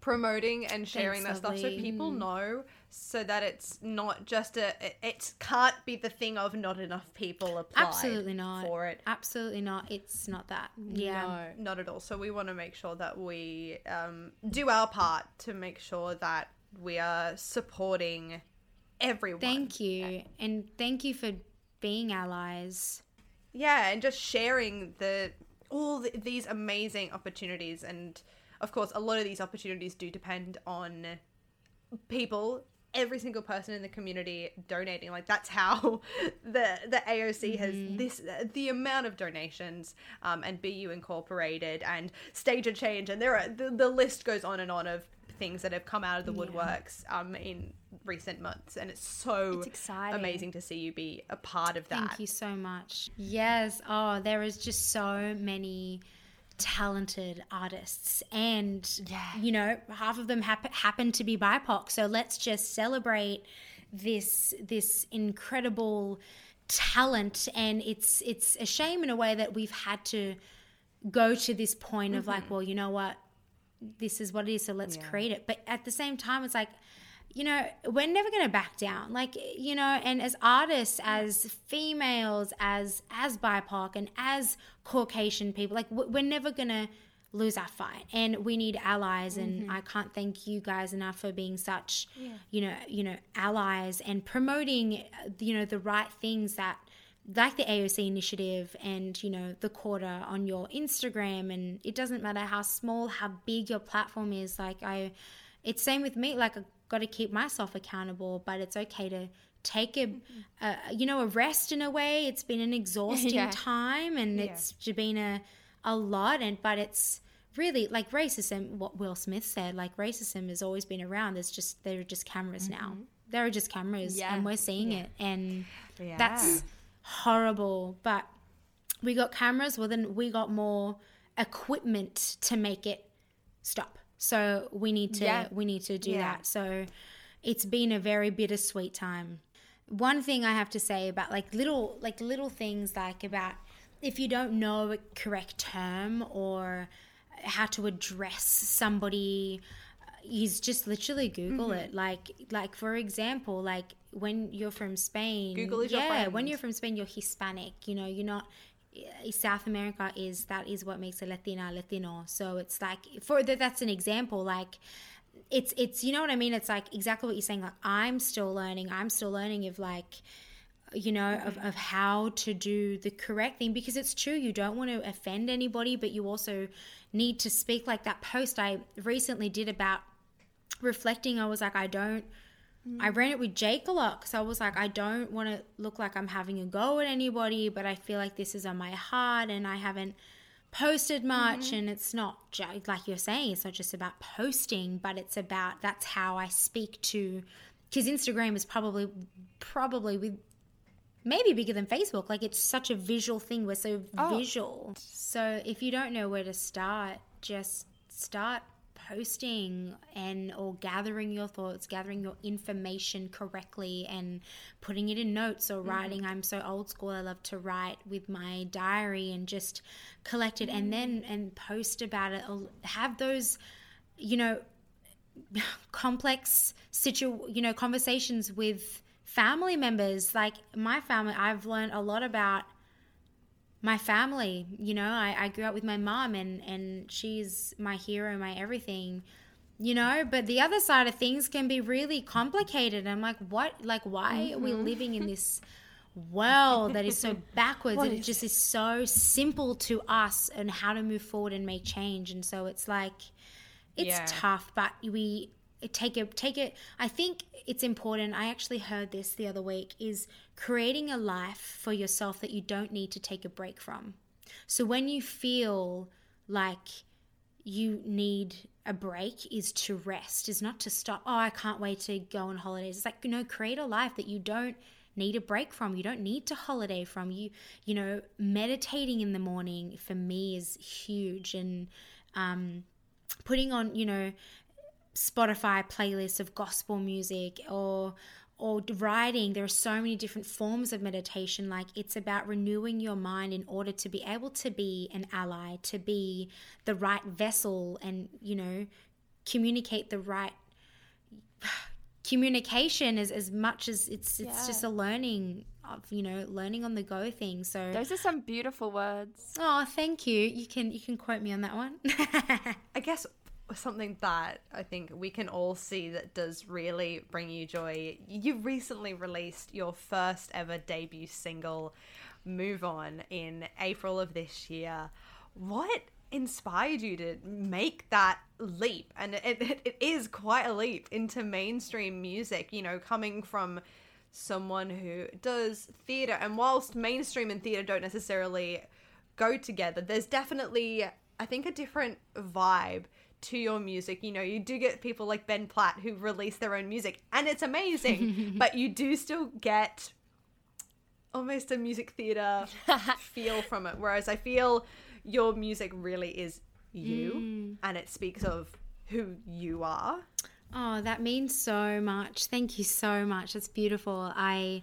promoting and sharing Thanks, that stuff so people know so that it's not just a it, it can't be the thing of not enough people applied absolutely not. for it. Absolutely not. It's not that. Yeah. Not at all. So we want to make sure that we um, do our part to make sure that we are supporting everyone. Thank you. And thank you for being allies. yeah and just sharing the all the, these amazing opportunities. And of course a lot of these opportunities do depend on people every single person in the community donating like that's how [LAUGHS] the the AOC has this the amount of donations um, and BU incorporated and stage of change and there are the, the list goes on and on of things that have come out of the woodworks um, in recent months and it's so It's exciting. amazing to see you be a part of that Thank you so much. Yes. Oh, there is just so many talented artists. And you know half of them hap- happen to be bipoc. So let's just celebrate this this incredible talent. And it's it's a shame in a way that we've had to go to this point of like mm-hmm. well you know what? This is what it is so let's create it. But at the same time it's like you know we're never going to back down. Like you know and as artists as females as as bipoc and as caucasian people like we're never going to lose our fight. And we need allies and mm-hmm. i can't thank you guys enough for being such you know you know allies and promoting you know the right things that like the AOC initiative and you know the quarter on your Instagram. And it doesn't matter how small how big your platform is like I it's same with me. Like got to keep myself accountable but it's okay to take a, a you know a rest in a way. It's been an exhausting [LAUGHS] Yeah. time and it's been a a lot and but it's really like racism what Will Smith said like racism has always been around. There's just there are just cameras now. Mm-hmm. There are just cameras Yeah. and we're seeing it and Yeah. that's horrible. But we got cameras well then we got more equipment to make it stop so we need to Yeah. we need to do Yeah. that so it's been a very bittersweet time one thing i have to say about like little like little things like about if you don't know a correct term or how to address somebody is just literally google Mm-hmm. it like like for example like when you're from spain Google is your yeah friend. when you're from spain you're hispanic you know you're not Eh, South America is that is what makes a Latina Latino. So it's like for that that's an example. Like it's it's you know what I mean. It's like exactly what you're saying. Like I'm still learning. I'm still learning of like you know of, mm-hmm. of how to do the correct thing because it's true you don't want to offend anybody but you also need to speak like that post i recently did about reflecting i was like i don't I ran it with Jake a lot because I was like, I don't want to look like I'm having a go at anybody, but I feel like this is on my heart and I haven't posted much. Mm-hmm. And it's not, like you're saying, it's not just about posting, but it's about that's how I speak to, because Instagram is probably, probably with maybe bigger than Facebook. Like it's such a visual thing. We're so oh. visual. So if you don't know where to start, just start posting and or gathering your thoughts, gathering your information correctly and putting it in notes or mm-hmm. writing. I'm so old school. I love to write with my diary and just collect it and mm-hmm. then and post about it. Or have those, you know, complex situ you know conversations with family members like my family i've learned a lot about my family you know i, I grew up with my mom and and she's my hero my everything you know but the other side of things can be really complicated. I'm like what like why are we mm-hmm. living in this [LAUGHS] world that is so backwards and it just is so simple to us and how to move forward and make change? And so it's like it's Yeah. tough but we take it take it. I think it's important i actually heard this the other week is creating a life for yourself that you don't need to take a break from. So when you feel like you need a break is to rest is not to stop oh i can't wait to go on holidays. It's like you know create a life that you don't need a break from you don't need to holiday from. You you know meditating in the morning for me is huge and um putting on you know spotify playlists of gospel music or or writing. There are so many different forms of meditation. Like it's about renewing your mind in order to be able to be an ally to be the right vessel and you know communicate the right [SIGHS] communication as, as much as it's it's Yeah. just a learning of you know learning on the go thing. So Those are some beautiful words. oh thank you. You can you can quote me on that one. [LAUGHS] I guess something that I think we can all see that does really bring you joy. You recently released your first ever debut single, Move On, in April of this year. What inspired you to make that leap? And it, it, it is quite a leap into mainstream music, you know, coming from someone who does theatre. And whilst mainstream and theatre don't necessarily go together, there's definitely, I think, a different vibe to your music. You know, you do get people like Ben Platt who release their own music, and it's amazing, [LAUGHS] but you do still get almost a music theater [LAUGHS] feel from it. Whereas I feel your music really is you, mm. and it speaks of who you are. Oh, that means so much. Thank you so much. That's beautiful. I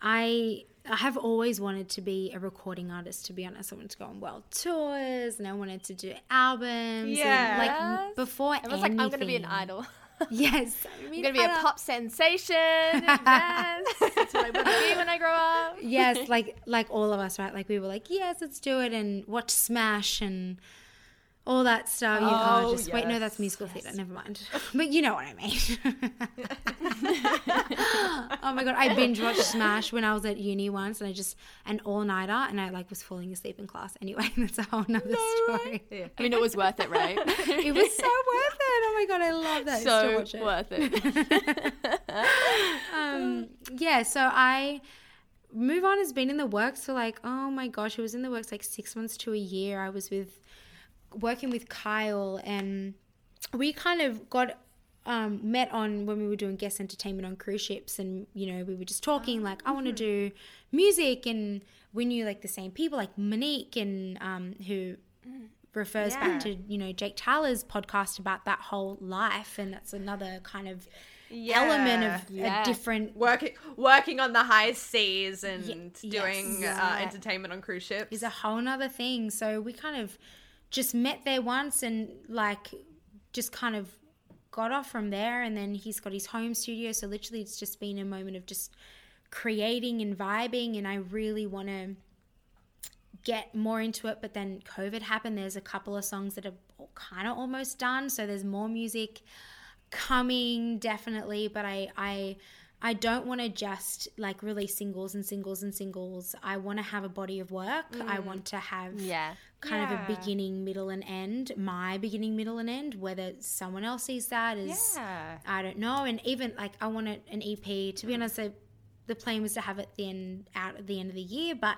I I have always wanted to be a recording artist to be honest. I wanted to go on world tours and I wanted to do albums. Yeah. Like before Everyone's like, I'm going to be an idol. [LAUGHS] [LAUGHS] Yes. I I'm mean, going to be a I- pop sensation. [LAUGHS] yes. That's what I want to be when I grow up. yes, like like all of us, right? Like we were like, yes, let's do it, and watch Smash and all that stuff. You can't Oh, just wait. No, that's musical theatre. Never mind. [LAUGHS] But you know what I mean. [LAUGHS] oh my god, I binge watched Smash when I was at uni once, and I just an all nighter, and I like was falling asleep in class. Anyway, [LAUGHS] that's a whole nother story. I mean, it was worth it, right? It was so worth it. Oh my god, I love that. So it. worth it. um, yeah, so I move on has been in the works for like oh my gosh, it was in the works like six months to a year. I was with working with Kyle, and we kind of got um, met on when we were doing guest entertainment on cruise ships, and you know we were just talking like I want to do music, and we knew like the same people like Monique and um, who refers back to you know Jake Tyler's podcast about that whole life, and that's another kind of element of Yeah. a different working working on the high seas and doing uh, entertainment on cruise ships. is a whole nother thing. So we kind of just met there once and like just kind of got off from there. And then he's got his home studio. So literally, it's just been a moment of just creating and vibing. And I really want to get more into it. But then COVID happened. There's a couple of songs that are kind of almost done. So there's more music coming definitely but i i i don't want to just like release singles and singles and singles i want to have a body of work i mm. want to have Yeah. Kind of a beginning middle and end. My beginning middle and end whether someone else sees that is Yeah. i don't know. And even like i want an ep to be honest I, the plan was to have it then out at the end of the year but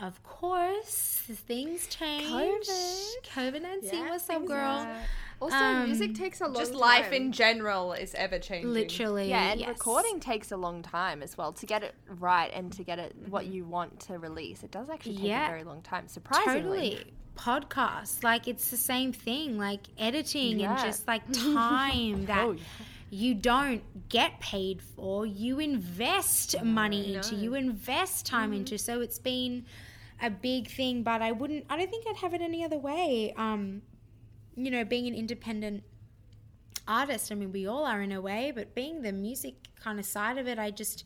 of course things change. COVID. covid-19 Yeah, what's up girl. are- Also, Um, music takes a long time. Just time. life in general is ever changing. literally Yeah, and yes. recording takes a long time as well to get it right and to get it what you want to release. It does actually take Yeah. a very long time. Surprisingly, Totally. Podcasts, like it's the same thing, like editing and just like [LAUGHS] time that Oh, yeah. you don't get paid for. You invest money into, you invest time into. So it's been a big thing, but I wouldn't, I don't think I'd have it any other way. Um, you know, being an independent artist, I mean, we all are in a way, but being the music kind of side of it, I just,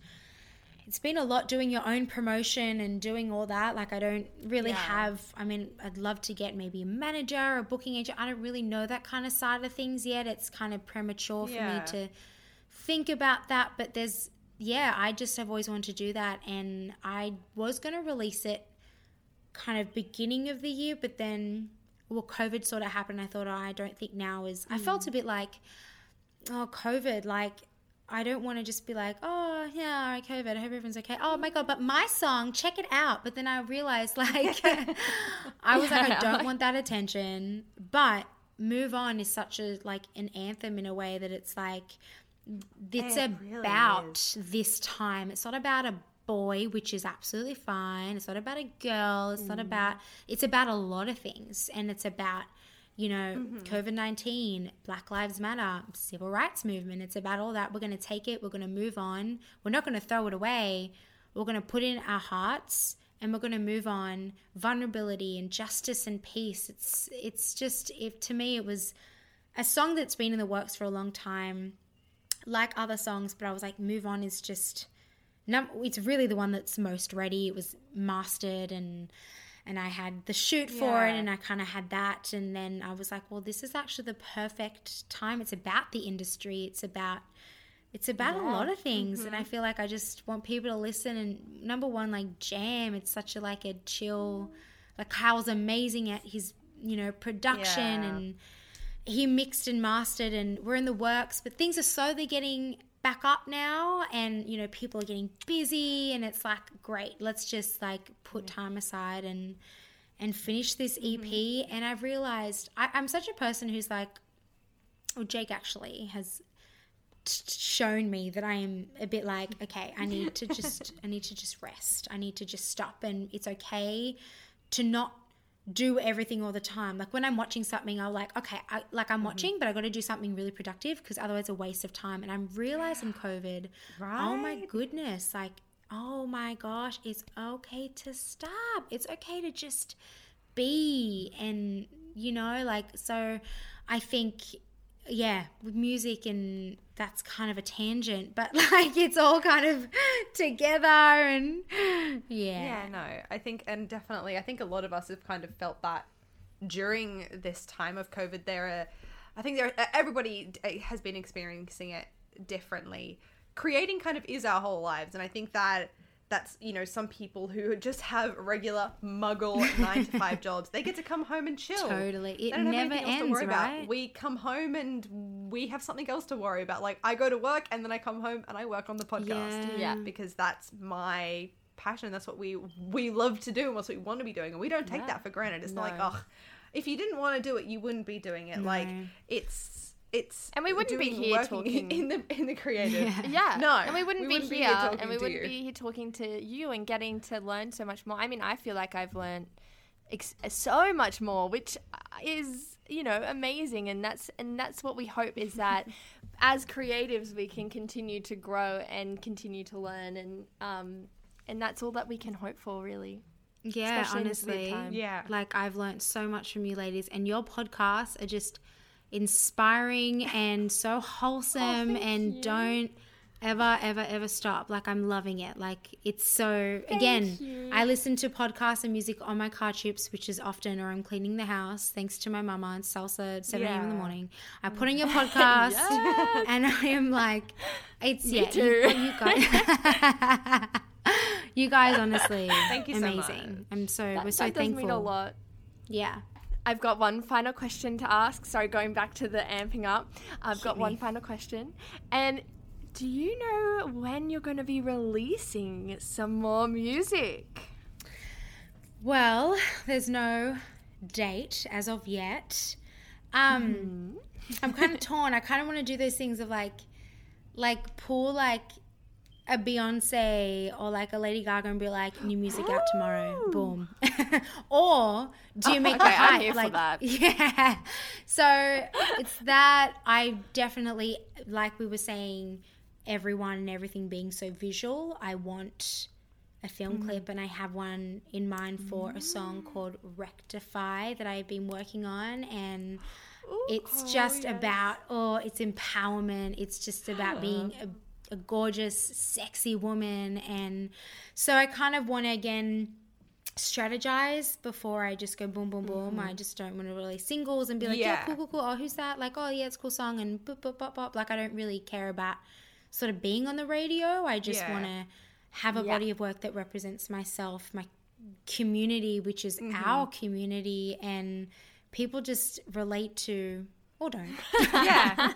it's been a lot doing your own promotion and doing all that. Like, I don't really have, I mean, I'd love to get maybe a manager or a booking agent. I don't really know that kind of side of things yet. It's kind of premature for Yeah. me to think about that. But there's, yeah, I just have always wanted to do that. And I was going to release it kind of beginning of the year, but then, well, COVID sort of happened. I thought, oh, I don't think now is, I felt hmm. a bit like, oh, COVID, like, I don't want to just be like, oh, yeah, all right, COVID, I hope everyone's okay. Oh my God, but my song, check it out. But then I realized, like, [LAUGHS] I was like, I don't want that attention. But Move On is such a, like, an anthem in a way that it's like, it's about this time. It's not about a boy, which is absolutely fine. It's not about a girl. It's not mm. about, it's about a lot of things. And it's about, you know, mm-hmm. COVID 19, Black Lives Matter, civil rights movement. It's about all that. We're going to take it, we're going to move on. We're not going to throw it away. We're going to put in our hearts and we're going to move on. Vulnerability and justice and peace. It's, it's just, if to me, it was a song that's been in the works for a long time like other songs, but I was like, Move On is just num- it's really the one that's most ready. It was mastered and and I had the shoot for it and I kind of had that and then I was like, well, this is actually the perfect time. It's about the industry. It's about it's about a lot of things and I mm-hmm. feel like I just want people to listen and number one like jam it's such a like a chill like Kyle's amazing at his you know production Yeah. and he mixed and mastered and we're in the works but things are slowly getting back up now and you know people are getting busy and it's like great let's just like put time aside and and finish this mm-hmm. ep and i've realized I, i'm such a person who's like well jake actually has t- shown me that i am a bit like [LAUGHS] okay i need to just i need to just rest. I need to just stop and it's okay to not do everything all the time. Like when I'm watching something, I'm like, okay, I, like I'm mm-hmm. watching, but I got to do something really productive because otherwise, it's a waste of time. And I'm realizing COVID. Right. Oh my goodness! Like, oh my gosh, it's okay to stop. It's okay to just be, and you know, like so. I think, yeah, with music and that's kind of a tangent, but [LAUGHS] like it's all kind of [LAUGHS] together and yeah. Yeah, no, I think, and definitely, I think a lot of us have kind of felt that during this time of COVID, there are, I think there, are, everybody has been experiencing it differently. Creating kind of is our whole lives, and I think that that's you know some people who just have regular muggle nine to five [LAUGHS] jobs. They get to come home and chill. Totally. It They don't have never anything to ends, worry right? about we come home and we have something else to worry about. Like i go to work and then i come home and i work on the podcast. Yeah. Yeah. because that's my passion. That's what we we love to do and that's what we want to be doing. And we don't take Yeah. that for granted. It's not like oh if you didn't want to do it you wouldn't be doing it. Like it's it's And we wouldn't be here talking- [LAUGHS] in the in the creative Yeah. No, And we wouldn't, we be, wouldn't be here, here and we to wouldn't you. be here talking to you and getting to learn so much more. I mean, I feel like I've learned ex- so much more, which is, you know, amazing. And that's and that's what we hope is that [LAUGHS] as creatives we can continue to grow and continue to learn and um and that's all that we can hope for really. Yeah, Especially in this weird honestly. Yeah. Like I've learned so much from you ladies and your podcasts are just inspiring and so Oh, wholesome and don't ever ever ever stop. Like I'm loving it. Like it's so again, I listen to podcasts and music on my car trips, which is often or I'm cleaning the house thanks to my mama and salsa at 7 a.m. in the morning. I put on your [LAUGHS] podcast [LAUGHS] and I am like it's yeah, too. You, you guys [LAUGHS] You guys honestly Thank you so amazing. much. I'm so That, we're so that does thankful. mean a lot. Yeah. I've got one final question to ask. Sorry, going back to the amping up. I've got one final question. And do you know when you're going to be releasing some more music? Well, there's no date as of yet. Um, Mm-hmm. I'm kind of torn. I kind of want to do those things of like, like pull like a Beyonce or like a Lady Gaga and be like, new music out tomorrow, boom. [LAUGHS] or do you [LAUGHS] make the Okay, I'm hype like that. [LAUGHS] yeah? So it's that I definitely like we were saying, everyone and everything being so visual. I want a film Mm. clip, and I have one in mind for a song called Rectify that I've been working on, and it's just about oh, it's empowerment. It's just about being a, a gorgeous, sexy woman, and so I kind of want to again strategize before I just go boom, boom, boom. Mm-hmm. I just don't want to release singles and be like, yeah. Yeah. cool, cool, cool. Oh, who's that? Like, oh, yeah, it's a cool song, and boop, boop, boop, boop. Like, I don't really care about sort of being on the radio. I just Yeah. want to have a body of work that represents myself, my community, which is mm-hmm. our community, and people just relate to or don't. [LAUGHS] Yeah.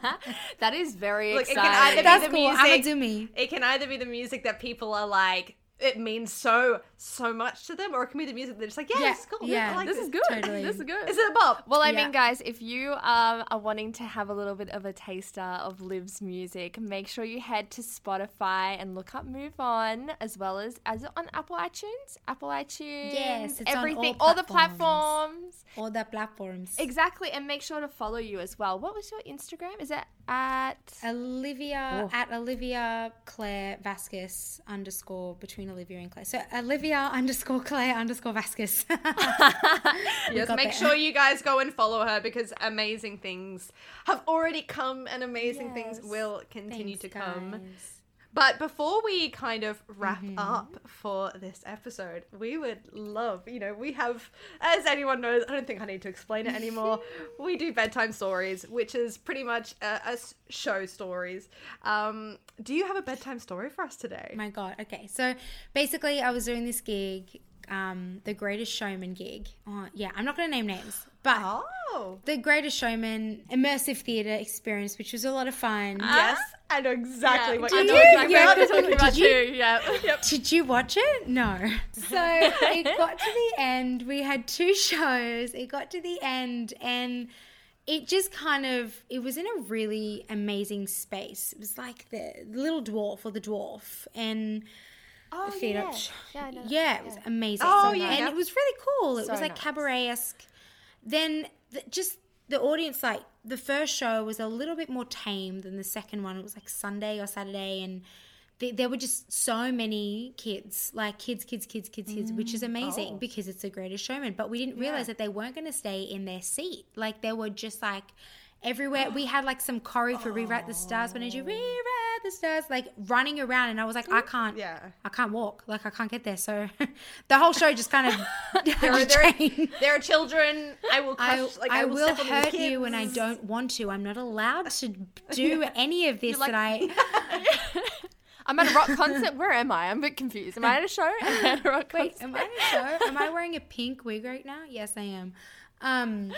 That is very Look, it exciting. can either That's be the cool. music. I'ma do me. It can either be the music that people are like, it means so so much to them, or it can be the music they're just like, yeah, Yeah, this is cool. yeah. Like this [LAUGHS] this. is good. Totally. This is good. Is it a bop? Well, I Yeah. mean, guys, if you um, are wanting to have a little bit of a taster of Liv's music, make sure you head to Spotify and look up Move On, as well as as on Apple iTunes, Apple iTunes, Yes, it's on everything, all the platforms. platforms. All the platforms. Exactly, and make sure to follow you as well. What was your Instagram? Is it at? Olivia oh. at Olivia Clare Vasquez underscore between Olivia and Clare. So Olivia underscore Clare underscore Vasquez. [LAUGHS] Yes, make there. sure you guys go and follow her because amazing things have already come and amazing things will continue Thanks, to come. guys. But before we kind of wrap Mm-hmm. up for this episode, we would love, you know, we have, as anyone knows, I don't think I need to explain it anymore. [LAUGHS] we do bedtime stories, which is pretty much a, us show stories. Um, do you have a bedtime story for us today? My God. Okay. So basically, I was doing this gig, um, the Greatest Showman gig. Oh, yeah, I'm not going to name names, but oh, the Greatest Showman immersive theatre experience, which was a lot of fun. yes, I know exactly what I you're know you? exactly Yeah, what you're did talking about you? too. Yeah. Did you watch it? No. So it got to the end. We had two [LAUGHS] shows. It got to the end and it just kind of it was in a really amazing space. It was like the little dwarf or the dwarf and Oh, the theatre. yeah. Yeah, I know. Yeah, it was amazing. Oh, and yeah. And it was really cool. It So was like nice. cabaret esque. Then the, just the audience, like the first show was a little bit more tame than the second one. It was like Sunday or Saturday, and th- there were just so many kids, like kids, kids, kids, kids, kids, which is mm, amazing oh. because it's the greatest showman. But we didn't realize that they weren't going to stay in their seat. Like they were just like everywhere. We had like some choreo for Rewrite the Stars when I do Rewrite the stairs, like running around, and I was like, I can't, Yeah. I can't walk, like I can't get there. So [LAUGHS] the whole show just kind of [LAUGHS] There are, there, are, there are children. I will crush. I, like, I, I, will step on these hurt you when I don't want to. I'm not allowed to [LAUGHS] do any of this like- that I. I'm at a rock concert. Where am I? I'm a bit confused. Am I at a show? Am I at a rock Wait, concert? am I in a show? Am I wearing a pink wig right now? Yes, I am. Um,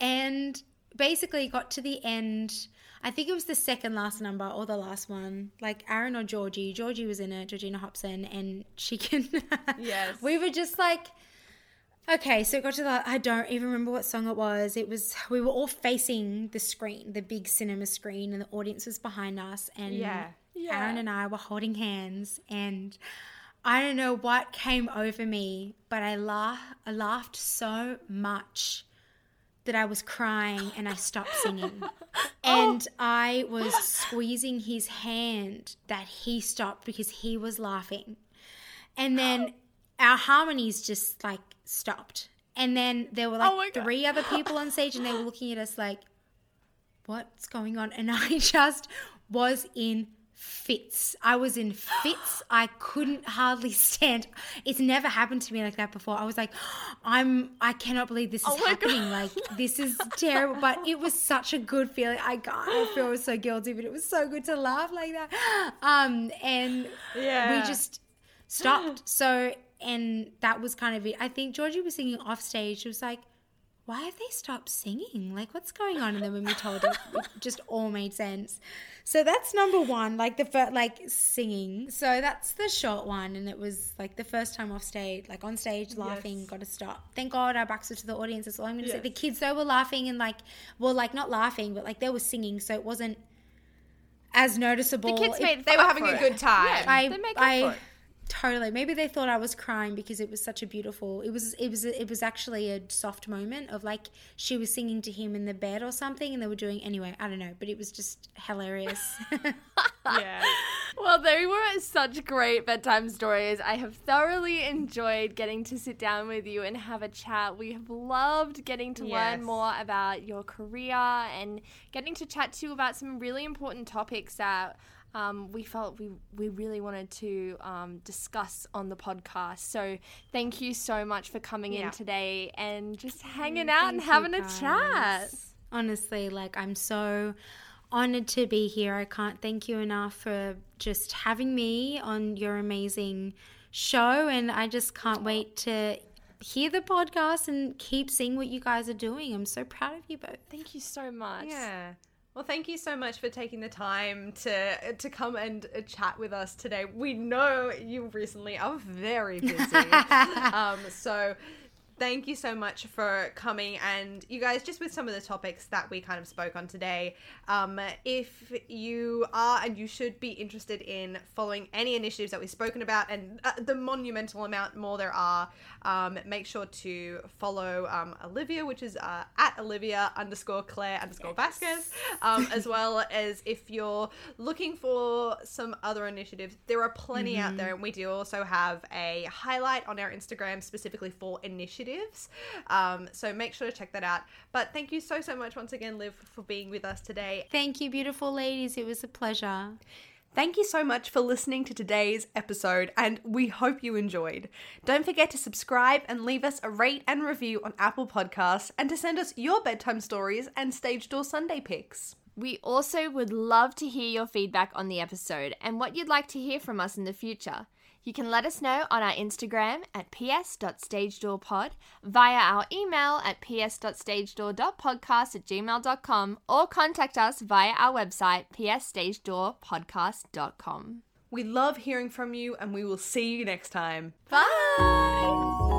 and basically got to the end. I think it was the second last number or the last one. Like Aaron or Georgie. Georgie was in it, Georgina Hobson, and she can. [LAUGHS] Yes. We were just like. Okay, so it got to the. I don't even remember what song it was. It was. We were all facing the screen, the big cinema screen, and the audience was behind us. And Yeah. Yeah. Aaron and I were holding hands, and I don't know what came over me, but I laugh. I laughed so much that I was crying, and I stopped singing. [LAUGHS] Oh. And I was squeezing his hand that he stopped because he was laughing. And then our harmonies just like stopped. And then there were Oh like God. three other people on stage and they were looking at us like, what's going on? And [LAUGHS] I just was in fits. I was in fits. [GASPS] I couldn't hardly [LAUGHS] stand. It's never happened to me like that before. I was like, [GASPS] I'm, I cannot believe this is Oh my God. happening. Like, this is [LAUGHS] terrible. But it was such a good feeling. I, God, I feel [GASPS] so guilty, but it was so good to laugh like that. Um, and Yeah. we just stopped. So, and that was kind of it. I think Georgie was singing off stage. She was like, why have they stopped singing? Like, what's going on? And then when we told her, it just all made sense. So that's number one, like the first, like singing. So that's the short one, and it was like the first time off stage, like on stage, laughing, Yes. got to stop. Thank God our backs were to the audience. That's all I'm going to say. The kids though were laughing and like, well, like not laughing, but like they were singing, so it wasn't as noticeable. The kids It- made They were having a good time. I, They make I. totally. Maybe they thought I was crying because it was such a beautiful. It was. It was. It was actually a soft moment of like she was singing to him in the bed or something, and they were doing anyway. I don't know, but it was just hilarious. [LAUGHS] yeah. Well, they were such great bedtime stories. I have thoroughly enjoyed getting to sit down with you and have a chat. We have loved getting to Yes. learn more about your career and getting to chat to you about some really important topics that um, we felt we, we really wanted to um, discuss on the podcast. So, thank you so much for coming Yeah. in today and just hanging out and Thank you, having a chat. Honestly, like I'm so honored to be here. I can't thank you enough for just having me on your amazing show, and I just can't wait to hear the podcast and keep seeing what you guys are doing. I'm so proud of you both. Thank you so much. Yeah. Well, thank you so much for taking the time to to come and uh, chat with us today. We know you recently are very busy, [LAUGHS] um, so thank you so much for coming. And you guys, just with some of the topics that we kind of spoke on today, um, if you are and you should be interested in following any initiatives that we've spoken about, and uh, the monumental amount more there are, um, make sure to follow um, Olivia, which is uh, at Olivia underscore Clare underscore Vasquez, um, as well [LAUGHS] as if you're looking for some other initiatives, there are plenty out there, and we do also have a highlight on our Instagram specifically for initiatives. Um, so make sure to check that out. But thank you so so much once again, Liv, for being with us today. Thank you, beautiful ladies. It was a pleasure. Thank you so much for listening to today's episode, and we hope you enjoyed. Don't forget to subscribe and leave us a rate and review on Apple Podcasts, and to send us your bedtime stories and stage door Sunday pics. We also would love to hear your feedback on the episode and what you'd like to hear from us in the future. You can let us know on our Instagram at ps.stagedoorpod, via our email at ps.stagedoor.podcast at gmail.com, or contact us via our website psstagedoorpodcast.com. We love hearing from you, and we will see you next time. Bye!